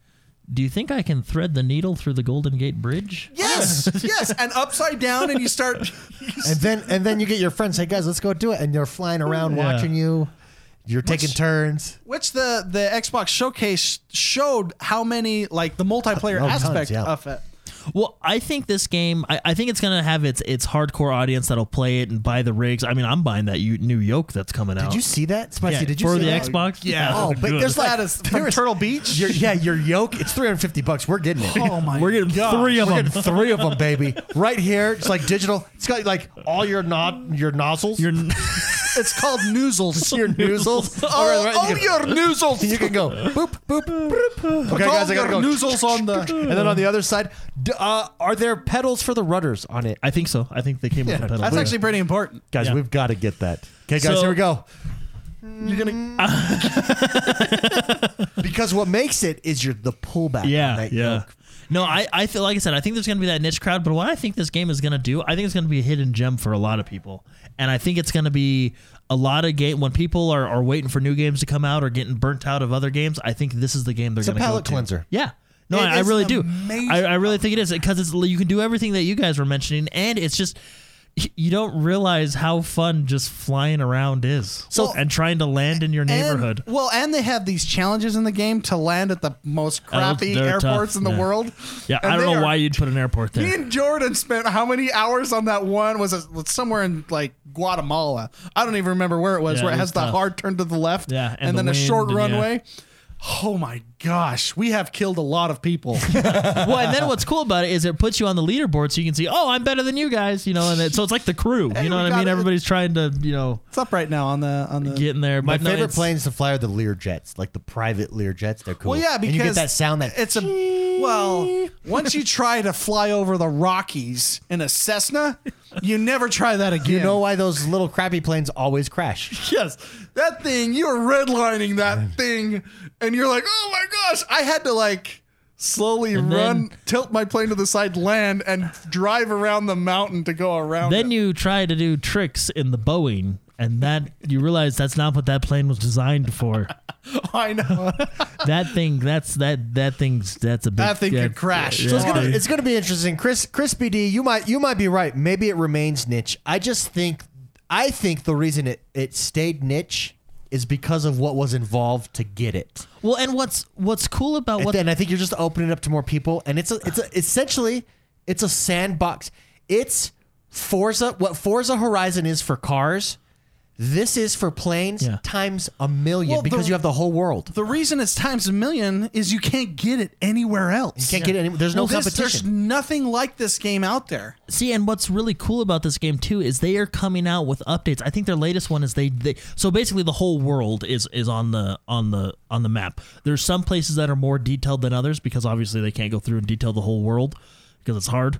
do you think I can thread the needle through the Golden Gate Bridge?" Yes, yes, and upside down, and you start. And then and then you get your friends, hey guys, let's go do it. And they're flying around Yeah. watching you. You're taking turns. Which the the Xbox showcase showed how many like the multiplayer Oh, tons, aspect yeah. of it. Well, I think this game, I, I think it's gonna have its its hardcore audience that'll play it and buy the rigs. I mean, I'm buying that u- new yoke that's coming out. Did you see that? Spicy, Yeah, did you for see the that? Xbox? Yeah. Oh, but good. there's like That is from there's- Turtle Beach. Your, yeah, your yoke. It's 350 bucks. We're getting it. Oh my! We're getting three of We're them. getting three of them, baby. Right here, it's like digital. It's got like all your nod, your nozzles, You're, It's called noozles. your noozles. Oh, All right, right, oh, you can- your noozles. You can go boop boop boop. Okay, Oh, guys, I gotta go. noozles on the. And then on the other side, d- uh, are there pedals for the rudders on it? I think so. I think they came with the pedal. That's actually pretty important. Guys, Yeah. we've got to get that. Okay, guys, So- here we go. You're gonna. Because what makes it is your the pullback. on Yeah, that yeah. yoke. No, I, I feel like I said, I think there's going to be that niche crowd, but what I think this game is going to do, I think it's going to be a hidden gem for a lot of people. And I think it's going to be a lot of game when people are, are waiting for new games to come out or getting burnt out of other games. I think this is the game they're going to go palate to. cleanser. Yeah. No, It I, I is really do. amazing I, I really think it is because it's you can do everything that you guys were mentioning, and it's just you don't realize how fun just flying around is. So- and trying to land in your neighborhood. And, well, and they have these challenges in the game to land at the most oh, crappy they're airports tough, in the yeah. world. yeah, And I don't know are- why you'd put an airport there. Me and Jordan spent how many hours on that one? Was it was somewhere in like Guatemala? I don't even remember where it was. Yeah, where it it has was the hard turn to the left, Yeah, and, and then the a short runway. Oh my gosh, we have killed a lot of people. well, and then what's cool about it is it puts you on the leaderboard so you can see, oh, I'm better than you guys, you know, and it, so it's like the crew, Hey, you know what I mean? it. Everybody's trying to, you know, It's up right now on the on the. get in there. My no, favorite planes to fly are the Lear jets, like the private Lear jets. They're cool. Well, yeah, because and you get that sound that it's a well. Once you try to fly over the Rockies in a Cessna, you never try that again. you know why those little crappy planes always crash. Yes, that thing. You're redlining that thing, and you're like, oh my gosh! I had to like slowly And run, then- tilt my plane to the side, land, and drive around the mountain to go around. Then it. you try to do tricks in the Boeing, and that you realize that's not what that plane was designed for. I know that thing, that's that that thing's that's a big. That thing could crash. yeah. So it's gonna it's gonna be interesting, Chris. Chris BD, you might you might be right. Maybe it remains niche. I just think I think the reason it it stayed niche is because of what was involved to get it. Well, and what's what's cool about And what then I think you're just opening it up to more people, and it's a it's a essentially it's a sandbox. It's Forza. What Forza Horizon is for cars, this is for planes Yeah. times a million Well, the- because you have the whole world. the reason it's times a million is you can't get it anywhere else. You can't get. Any, there's no Well, this- competition. there's nothing like this game out there. See, and what's really cool about this game too is they are coming out with updates. I think their latest one is they, they so basically the whole world is is on the on the on the map. There's some places that are more detailed than others because obviously they can't go through and detail the whole world because it's hard.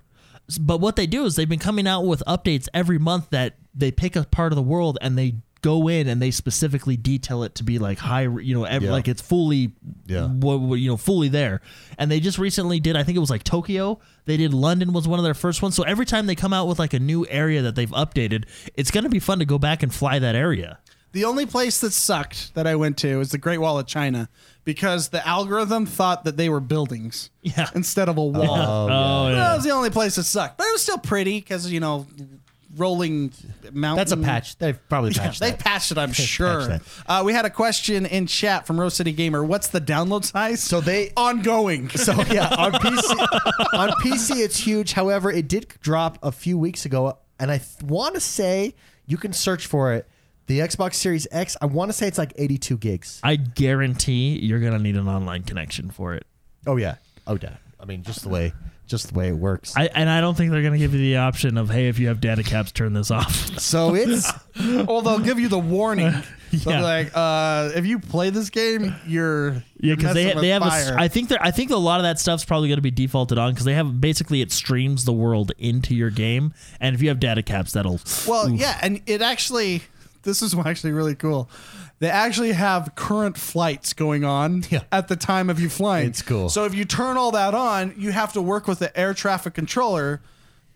S- But what they do is they've been coming out with updates every month that they pick a part of the world and they go in and they specifically detail it to be like high, you know, ev- Yeah. like it's fully, Yeah. wha- wha- you know, fully there. And they just recently did, I think it was like Tokyo. They did London was one of their first ones. So every time they come out with like a new area that they've updated, it's going to be fun to go back and fly that area. The only place that sucked that I went to is the Great Wall of China because the algorithm thought that they were buildings Yeah. instead of a wall. Oh, oh That was the only place that sucked, but it was still pretty because you know, rolling mountain. That's a patch. They've probably patched They that. patched it, I'm sure. Uh, we had a question in chat from Rose City Gamer. What's the download size? So they- ongoing. So yeah, on PC, on PC it's huge. However, it did drop a few weeks ago, and I th- want to say you can search for it. The Xbox Series X. I want to say it's like 82 gigs. I guarantee you're going to need an online connection for it. Oh yeah. Oh yeah. I mean, just the way, just the way it works. I, and I don't think they're going to give you the option of, hey, if you have data caps, turn this off. so it's well, they'll give you the warning. Yeah. like, uh, if you play this game, you're Yeah, because they they have a. I think. I think a lot of that stuff's probably going to be defaulted on because they have basically it streams the world into your game, and if you have data caps, that'll. Well, oof. yeah, and it actually this is actually really cool. They actually have current flights going on Yeah. at the time of you flying. It's cool. So if you turn all that on, you have to work with the air traffic controller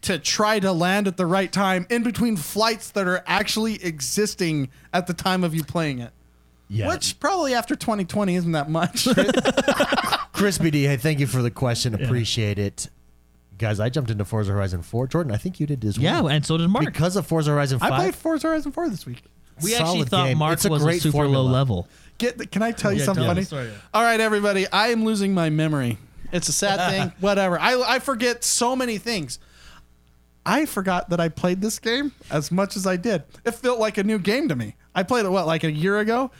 to try to land at the right time in between flights that are actually existing at the time of you playing it. yeah. Which probably after 2020 isn't that much. Chris BD, hey, thank you for the question. Appreciate it, guys. I jumped into Forza Horizon 4. Jordan, I think you did as well. yeah, and so did Mark. because of Forza Horizon 5. I played Forza Horizon 4 this week. We actually solid thought game. Mark It's a was a great super formula. low level. Get the, can I tell you Yeah, something tell funny? the story. All right, everybody. I am losing my memory. It's a sad thing. Whatever. I, I forget so many things. I forgot that I played this game as much as I did. It felt like a new game to me. I played it, what, like a year ago?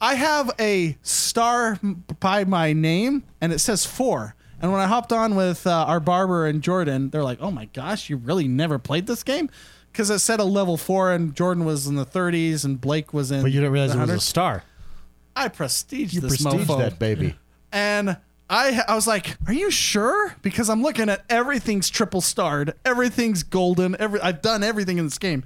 I have a star by my name, and it says four. And when I hopped on with uh, our barber and Jordan, they're like, oh my gosh, you really never played this game? Because it said a level four, and Jordan was in the 30s, and Blake was in but you didn't realize it was a star. I prestige You this prestige mofo. that baby. And I I was like, "Are you sure?" Because I'm looking at everything's triple starred, everything's golden. Every I've done everything in this game,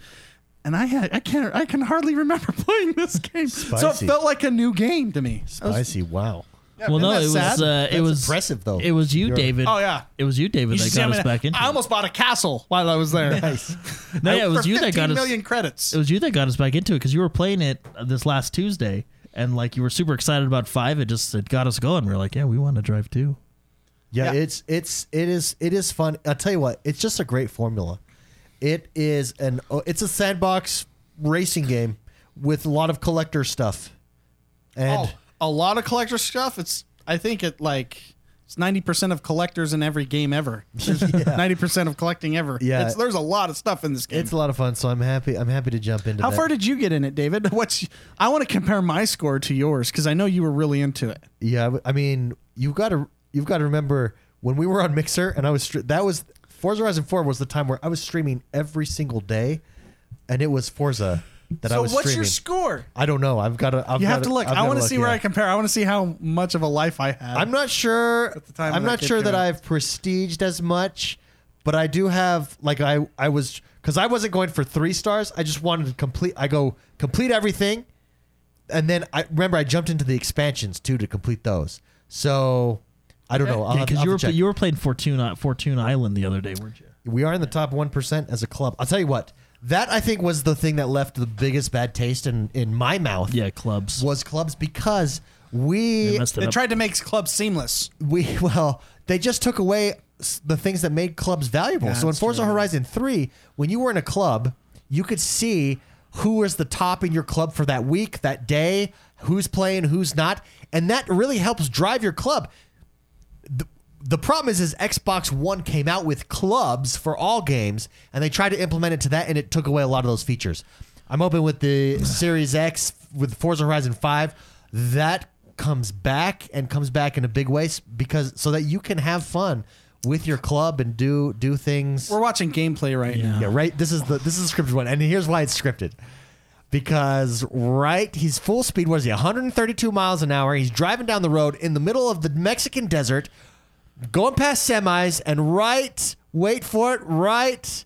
and I had I can't I can hardly remember playing this game. So it Spicy. felt like a new game to me. I was- Spicy. Wow. Yeah, Well, no, that it was sad? uh, it That's was impressive, though. It was you, You're- David. Oh, yeah. it was you, David, You that see got how us many- back into. I it. almost bought a castle while I was there. Nice. No, yeah, it was For you that 15 got us. million credits. It was you that got us back into it because you were playing it this last Tuesday, and like you were super excited about five. It just it got us going. We are like, yeah, we want to drive too. Yeah, Yeah. it's it's it is it is fun. I'll tell you what, it's just a great formula. It is an oh, it's a sandbox racing game with a lot of collector stuff. And Oh, a lot of collector stuff. It's I think it like it's ninety percent of collectors in every game ever. Ninety percent of collecting ever. Yeah. It's, there's a lot of stuff in this game. it's a lot of fun, so I'm happy I'm happy to jump into it. How that. far did you get in it, David? What's I want to compare my score to yours because I know you were really into it. Yeah, I- I mean, you've got to you've got to remember when we were on Mixer and I was str- that was Forza Horizon 4 was the time where I was streaming every single day and it was Forza that I So what's streaming. your score? I don't know. I've got to I've You have gotta- look. I've I want to see where yeah. I compare. I want to see how much of a life I had. I'm not sure At the time I'm not sure that out. I've prestiged as much, but I do have like I I was cuz I wasn't going for 3 stars. I just wanted to complete I go complete everything and then I remember I jumped into the expansions too to complete those. So I don't know. I'll Yeah, because you were check. you were playing Fortuna Fortune Island the other day, weren't you? We are in the top 1% as a club. I'll tell you what. That I think was the thing that left the biggest bad taste in, in my mouth. Yeah, clubs. Was clubs because we messed it They up. tried to make clubs seamless. we well, they just took away s- the things that made clubs valuable. Yeah, so in Forza true. Horizon 3, when you were in a club, you could see who was the top in your club for that week, that day, who's playing, who's not, and that really helps drive your club. The, the problem is, is Xbox One came out with clubs for all games, and they tried to implement it to that, and it took away a lot of those features. I'm hoping with the Series X, with Forza Horizon 5, that comes back and comes back in a big way because so that you can have fun with your club and do do things. We're watching gameplay right Yeah. now. Yeah, right. This is the this is the scripted one, and here's why it's scripted. Because right, he's full speed. What is he? 132 miles an hour. He's driving down the road in the middle of the Mexican desert, going past semis, and right, wait for it, right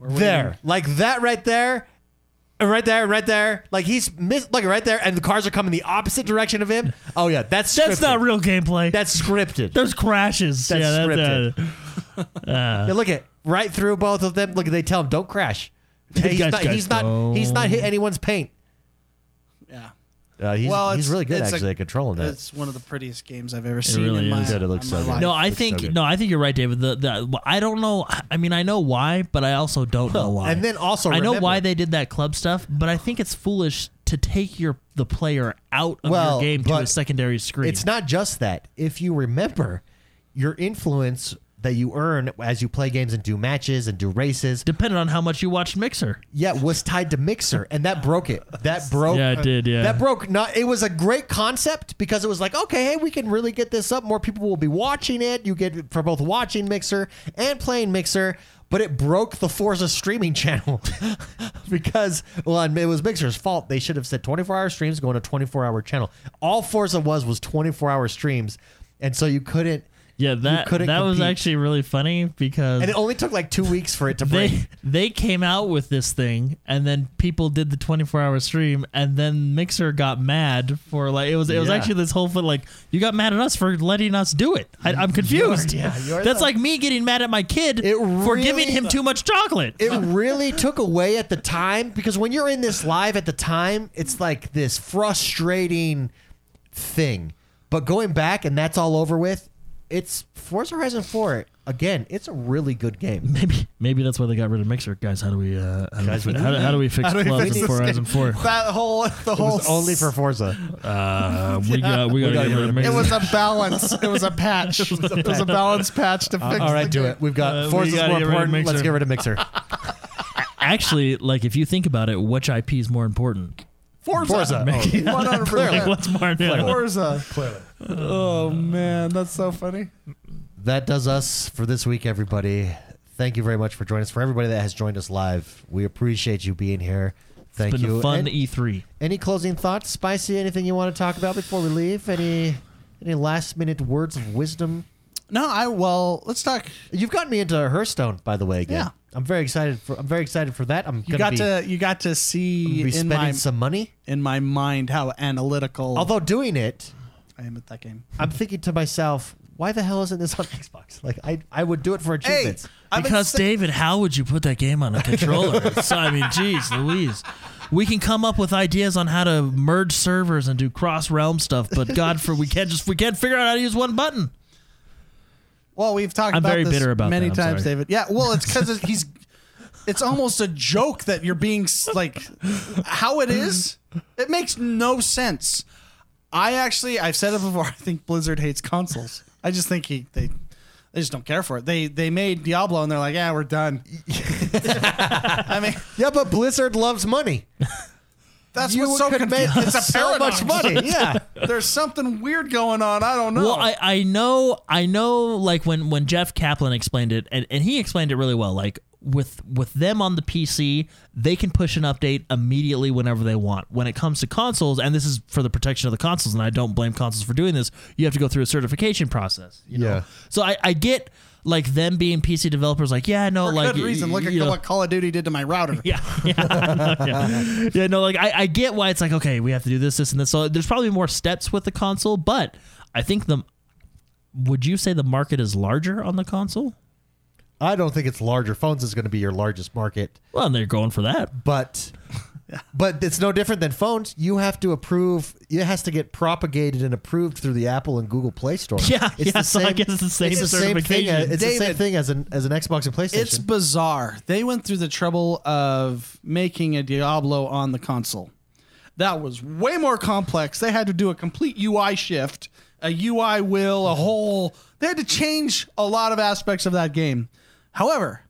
there, like that, right there. and Right there, and right there, like he's miss, like right there, and the cars are coming the opposite direction of him. Oh yeah, that's That's not real gameplay. That's scripted. There's crashes. Yeah, that's yeah, scripted. uh, Yeah, look at right through both of them. Look, they tell him don't crash. He's Guys, not. guys, He's not. He's not hit anyone's paint. Yeah. Uh, he's, Well, he's really good it's a- actually at controlling that. It's one of the prettiest games I've ever seen really in my, is. Good, it looks so good. life. No, I Looks so think no, I think you're right, David. The, the I don't know. I mean, I know why, but I also don't know why. And then also, I know why they did that club stuff, but I think it's foolish to take your the player out of Well, your game to a secondary screen. It's not just that. If you remember, your influence that you earn as you play games and do matches and do races, depending on how much you watched Mixer. yeah, was tied to Mixer, and that broke it. That broke. Yeah, it did. Yeah, That broke. Not. It was a great concept because it was like, okay, hey, we can really get this up. More people will be watching it. You get for both watching Mixer and playing Mixer. But it broke the Forza streaming channel because, well, and it was Mixer's fault. They should have said 24 hour streams going to 24 hour channel. All Forza was was 24 hour streams, and so you couldn't. Yeah. That that was actually really funny because And it only took like two weeks for it to break. they they came out with this thing and then people did the 24 hour stream and then mixer got mad for like it was it was Yeah. actually this whole thing like you got mad at us for letting us do it I, i'm confused yeah, you're that's the- like me getting mad at my kid It for giving him too much chocolate it really took away at the time because when you're in this live at the time, it's like this frustrating thing. But going back and that's all over with, it's Forza Horizon 4. Again, it's a really good game. maybe maybe that's why they got rid of mixer guys how do we uh how Guys, we, we- how, do, how do we fix How do we clubs fix in this Horizon 4 That whole the It whole was only for Forza. uh we got we got to gotta get rid of Mixer. It was a balance. It was a patch. it was a balance patch to fix. All right, the do game. it. We've got Uh, we Forza's gotta more get rid of important. Let's get rid of Mixer. actually like if you think about it which ip is more important Forza. Forza. One hundred percent. what's more important Forza. Oh man, that's so funny. that does us for this week, everybody. Thank you very much for joining us. For everybody that has joined us live, we appreciate you being here. Thank it's been you. a fun And- E3 Any closing thoughts, Spicy? Anything you want to talk about before we leave? Any any last minute words of wisdom? No, I well, let's talk. You've gotten me into Hearthstone, by the way. Again, Yeah. I'm very excited for. I'm very excited for that. I'm You gonna got be, to you got to see be in spending my some money. in my mind how analytical Although doing it, I am at that game. I'm thinking to myself, why the hell isn't this on Xbox? Like I I would do it for achievements. I've been Because sa- David, how would you put that game on a controller? It's- I mean, geez, Louise. We can come up with ideas on how to merge servers and do cross realm stuff, but God, for we can't just we can't figure out how to use one button. Well, we've talked I'm about very this bitter about many that, I'm times, sorry. David. Yeah, well, it's because he's. It's almost a joke that you're being s- like, how it is. It makes no sense. I actually, I've said it before. I think Blizzard hates consoles. I just think he they they just don't care for it. They they made Diablo and they're like, yeah, we're done. I mean, Yeah, but Blizzard loves money. That's You what's so could make. It's a so paradox. much money. Yeah. There's something weird going on. I don't know. Well, I, I know I know like when when Jeff Kaplan explained it and, and he explained it really well. Like with with them on the PC, they can push an update immediately whenever they want. When it comes to consoles, and this is for the protection of the consoles, and I don't blame consoles for doing this, you have to go through a certification process. You know? Yeah. So I, I get like them being PC developers like, yeah, no, for like good reason. Look at know, what Call of Duty did to my router. yeah, yeah, yeah. yeah. No, like I, I get why it's like okay, we have to do this, this, and this. So there's probably more steps with the console, but I think the. Would you say the market is larger on the console? I don't think it's larger. Phones is going to be your largest market, Well, and they're going for that. but but it's no different than phones. You have to approve. It has to get propagated and approved through the Apple and Google Play Store. Yeah, it's yeah, so I guess it's the same It's the same thing. certification. As, it's the same thing as an as an Xbox and PlayStation. It's bizarre. They went through the trouble of making a Diablo on the console. That was way more complex. They had to do a complete UI shift, a UI will, a whole. They had to change a lot of aspects of that game. However,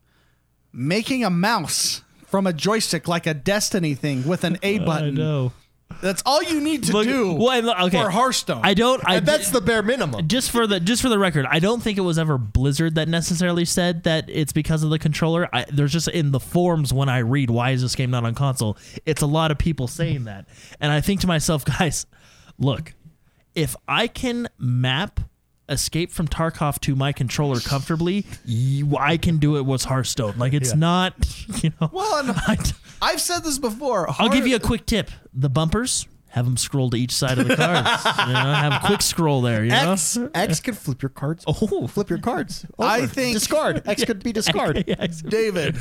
making a mouse from a joystick like a Destiny thing with an A button. I know. That's all you need to Look- do well, and look, okay. for Hearthstone. I don't. I and that's the bare minimum. just for the just for the record, I don't think it was ever Blizzard that necessarily said that it's because of the controller. I, there's just in the forums when I read why is this game not on console, it's a lot of people saying that, and I think to myself, guys, look, if I can map Escape from Tarkov to my controller comfortably, I can do it with Hearthstone. Like it's not, you know. Well, and I, I've said this before. I'll give you a quick tip: the bumpers. Have them scroll to each side of the cards. you know, have a quick scroll there. You know? X X could flip your cards. Oh. flip your cards. I think- discard. X could be discard. Yeah, David.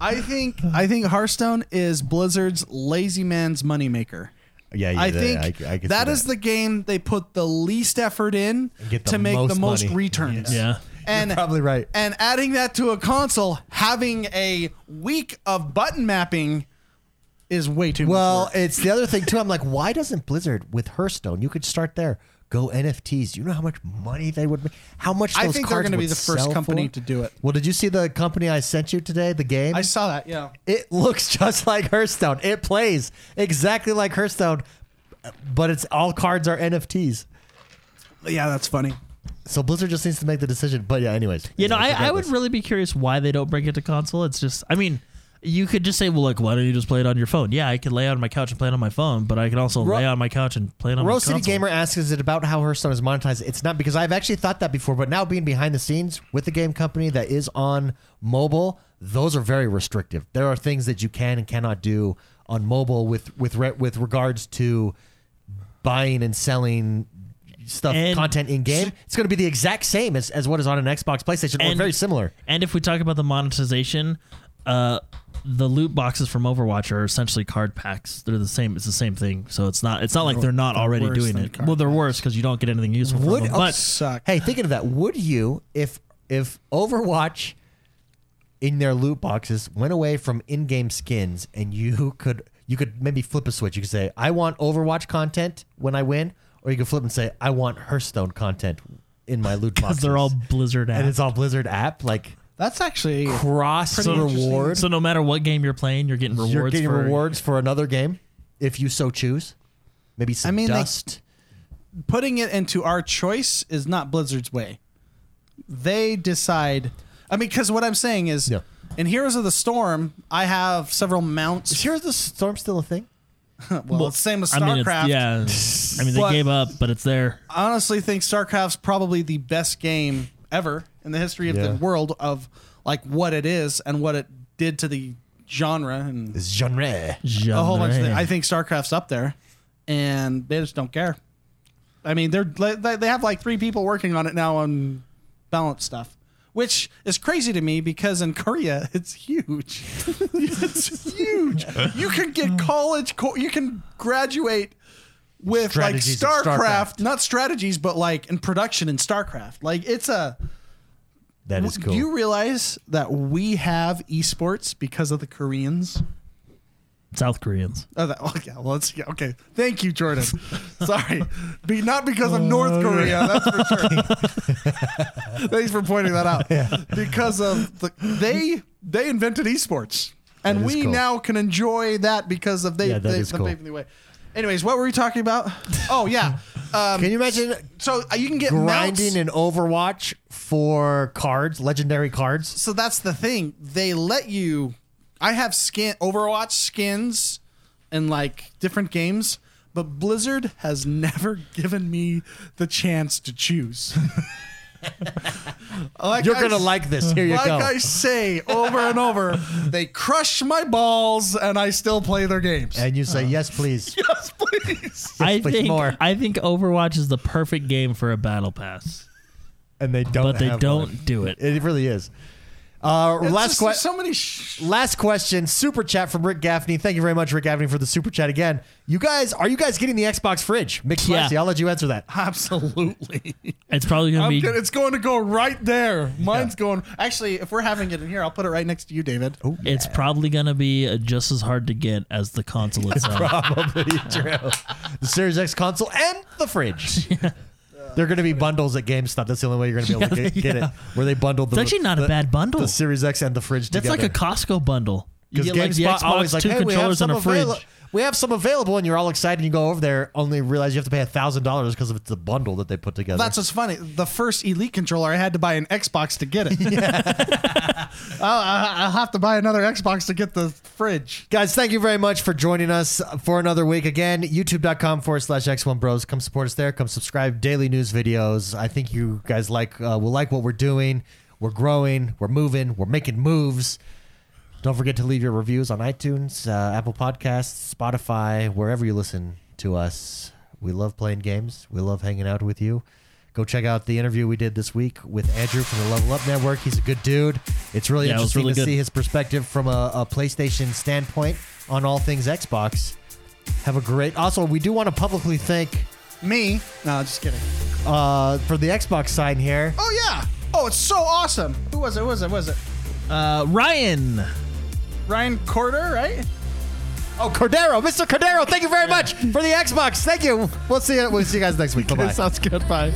I think I think Hearthstone is Blizzard's lazy man's moneymaker. Yeah, yeah. I think I, I can see that is the game they put the least effort in get the to make the most most money. returns. Yeah. And probably right. and adding that to a console, having a week of button mapping is way too Well, much. work. it's the other thing too. I'm like, why doesn't Blizzard with Hearthstone? You could start there. Go NFTs. You know how much money they would make. How much I those think they're cards going to be would the first sell company for? to do it. Well, did you see the company I sent you today? The game. I saw that. Yeah. it looks just like Hearthstone. It plays exactly like Hearthstone, but it's all cards are NFTs. Yeah, that's funny. So Blizzard just needs to make the decision. But yeah, anyways. You know, I, I would really be curious why they don't bring it to console. It's just, I mean, you could just say, well, like, why don't you just play it on your phone? Yeah, I could lay on my couch and play it on my phone, but I could also Ro- lay on my couch and play it on Rose my City console. Gamer asks, "Is it about how Hearthstone is monetized?" It's not because I've actually thought that before, but now being behind the scenes with the game company that is on mobile, those are very restrictive. There are things that you can and cannot do on mobile with with re- with regards to buying and selling stuff And- content in game. It's going to be the exact same as, as what is on an Xbox, PlayStation, or very similar. And if we talk about the monetization, uh, the loot boxes from Overwatch are essentially card packs. They're the same. It's the same thing. So it's not. It's not like they're not They're already doing it. Well, they're worse because you don't get anything useful from Would- them. oh, But Suck. Hey, thinking of that, would you if if Overwatch in their loot boxes went away from in-game skins and you could you could maybe flip a switch. You could say, "I want Overwatch content when I win," or you could flip and say, "I want Hearthstone content in my loot because boxes." they're all Blizzard app. and it's all Blizzard app like That's actually cross Pretty interesting. reward. So no matter what game you're playing, you're getting rewards. You're getting for, rewards for another game if you so choose. Maybe some I mean, they- dust. putting it into our choice is not Blizzard's way. They decide. I mean, because what I'm saying is, Yeah. in Heroes of the Storm, I have several mounts. is Heroes of the Storm still a thing? well, it's the same as I mean, it's, StarCraft. yeah. I mean, they But- gave up, but it's there. I honestly think StarCraft's probably the best game ever in the history of Yeah. the world of like what it is and what it did to the genre and It's genre. a whole bunch of things. I think StarCraft's up there, and they just don't care. I mean, they're they they have like three people working on it now on balance stuff, which is crazy to me because in Korea it's huge. it's huge. You can get college, co- you can graduate with Strategies of like StarCraft, StarCraft. not strategies, but like in production in StarCraft. Like it's a That is cool. Do you realize that we have esports because of the Koreans? South Koreans. Oh, that, okay. Well, let's yeah, okay. Thank you, Jordan. Sorry, Be, not because of North oh, Korea. That's for sure. Thanks for pointing that out. Because of the they they invented esports, and That is we cool. now can enjoy that because of they Yeah, that they is them cool. paving the way. Anyways, what were we talking about? Oh yeah. Um, Can you imagine so uh, you can get grinding mounts. in Overwatch for cards, legendary cards? so that's the thing. They let you. I have skin Overwatch skins in like different games, but Blizzard has never given me the chance to choose. Oh, like You're I gonna s- like this. Here you go. Like go. I say over and over, they crush my balls, and I still play their games. and you say yes, please. yes, please. I please, think more. I think Overwatch is the perfect game for a battle pass, And they don't. but they have don't one. do it. It really is. Uh, last question. so many. Sh- Last question, super chat from Rick Gaffney. Thank you very much, Rick Gaffney, for the super chat again. You guys, are you guys getting the Xbox fridge? Mixed Yeah. spicy. I'll let you answer that. Absolutely. It's probably gonna I'm be good. It's going to go right there. Mine's going. Actually, if we're having it in here, I'll put it right next to you, David. it's probably gonna be uh, just as hard to get as the console itself. Probably true. The Series X console and the fridge. They're going to be bundles at GameStop. That's the only way you're going to be able to Yeah, get, yeah. it. Where they bundled the. It's actually not a bad bundle. The Series X and the fridge That's together. like a Costco bundle. You Because get like the GameStop Xbox, always like, two hey, we have controllers, some and a fridge. avail- We have some available, and you're all excited. And you go over there, only realize you have to pay thousand dollars because of it's a bundle that they put together. That's what's funny. The first Elite controller, I had to buy an Xbox to get it. I'll, I'll have to buy another Xbox to get the fridge. Guys, thank you very much for joining us for another week. Again, youtube.com forward slash X1 Bros. Come support us there. Come subscribe. Daily news videos. I think you guys like uh, will like what we're doing. We're growing. We're moving. We're making moves. Don't forget to leave your reviews on iTunes, uh, Apple Podcasts, Spotify, wherever you listen to us. We love playing games. We love hanging out with you. Go check out the interview we did this week with Andrew from the Level Up Network. He's a good dude. It's really Yeah, it interesting really to good. see his perspective from a, a PlayStation standpoint on all things Xbox. Have a great. Also, we do want to publicly thank Me? No, just kidding. uh, for the Xbox sign here. Oh yeah. Oh, it's so awesome. Who was it? Who was it? Who was it? Uh, Ryan, Ryan Corder, right? Oh, Cordero, Mr. Cordero, thank you very much for the Xbox. Thank you. We'll see you. We'll see you guys next week. Bye bye. Sounds good. Bye.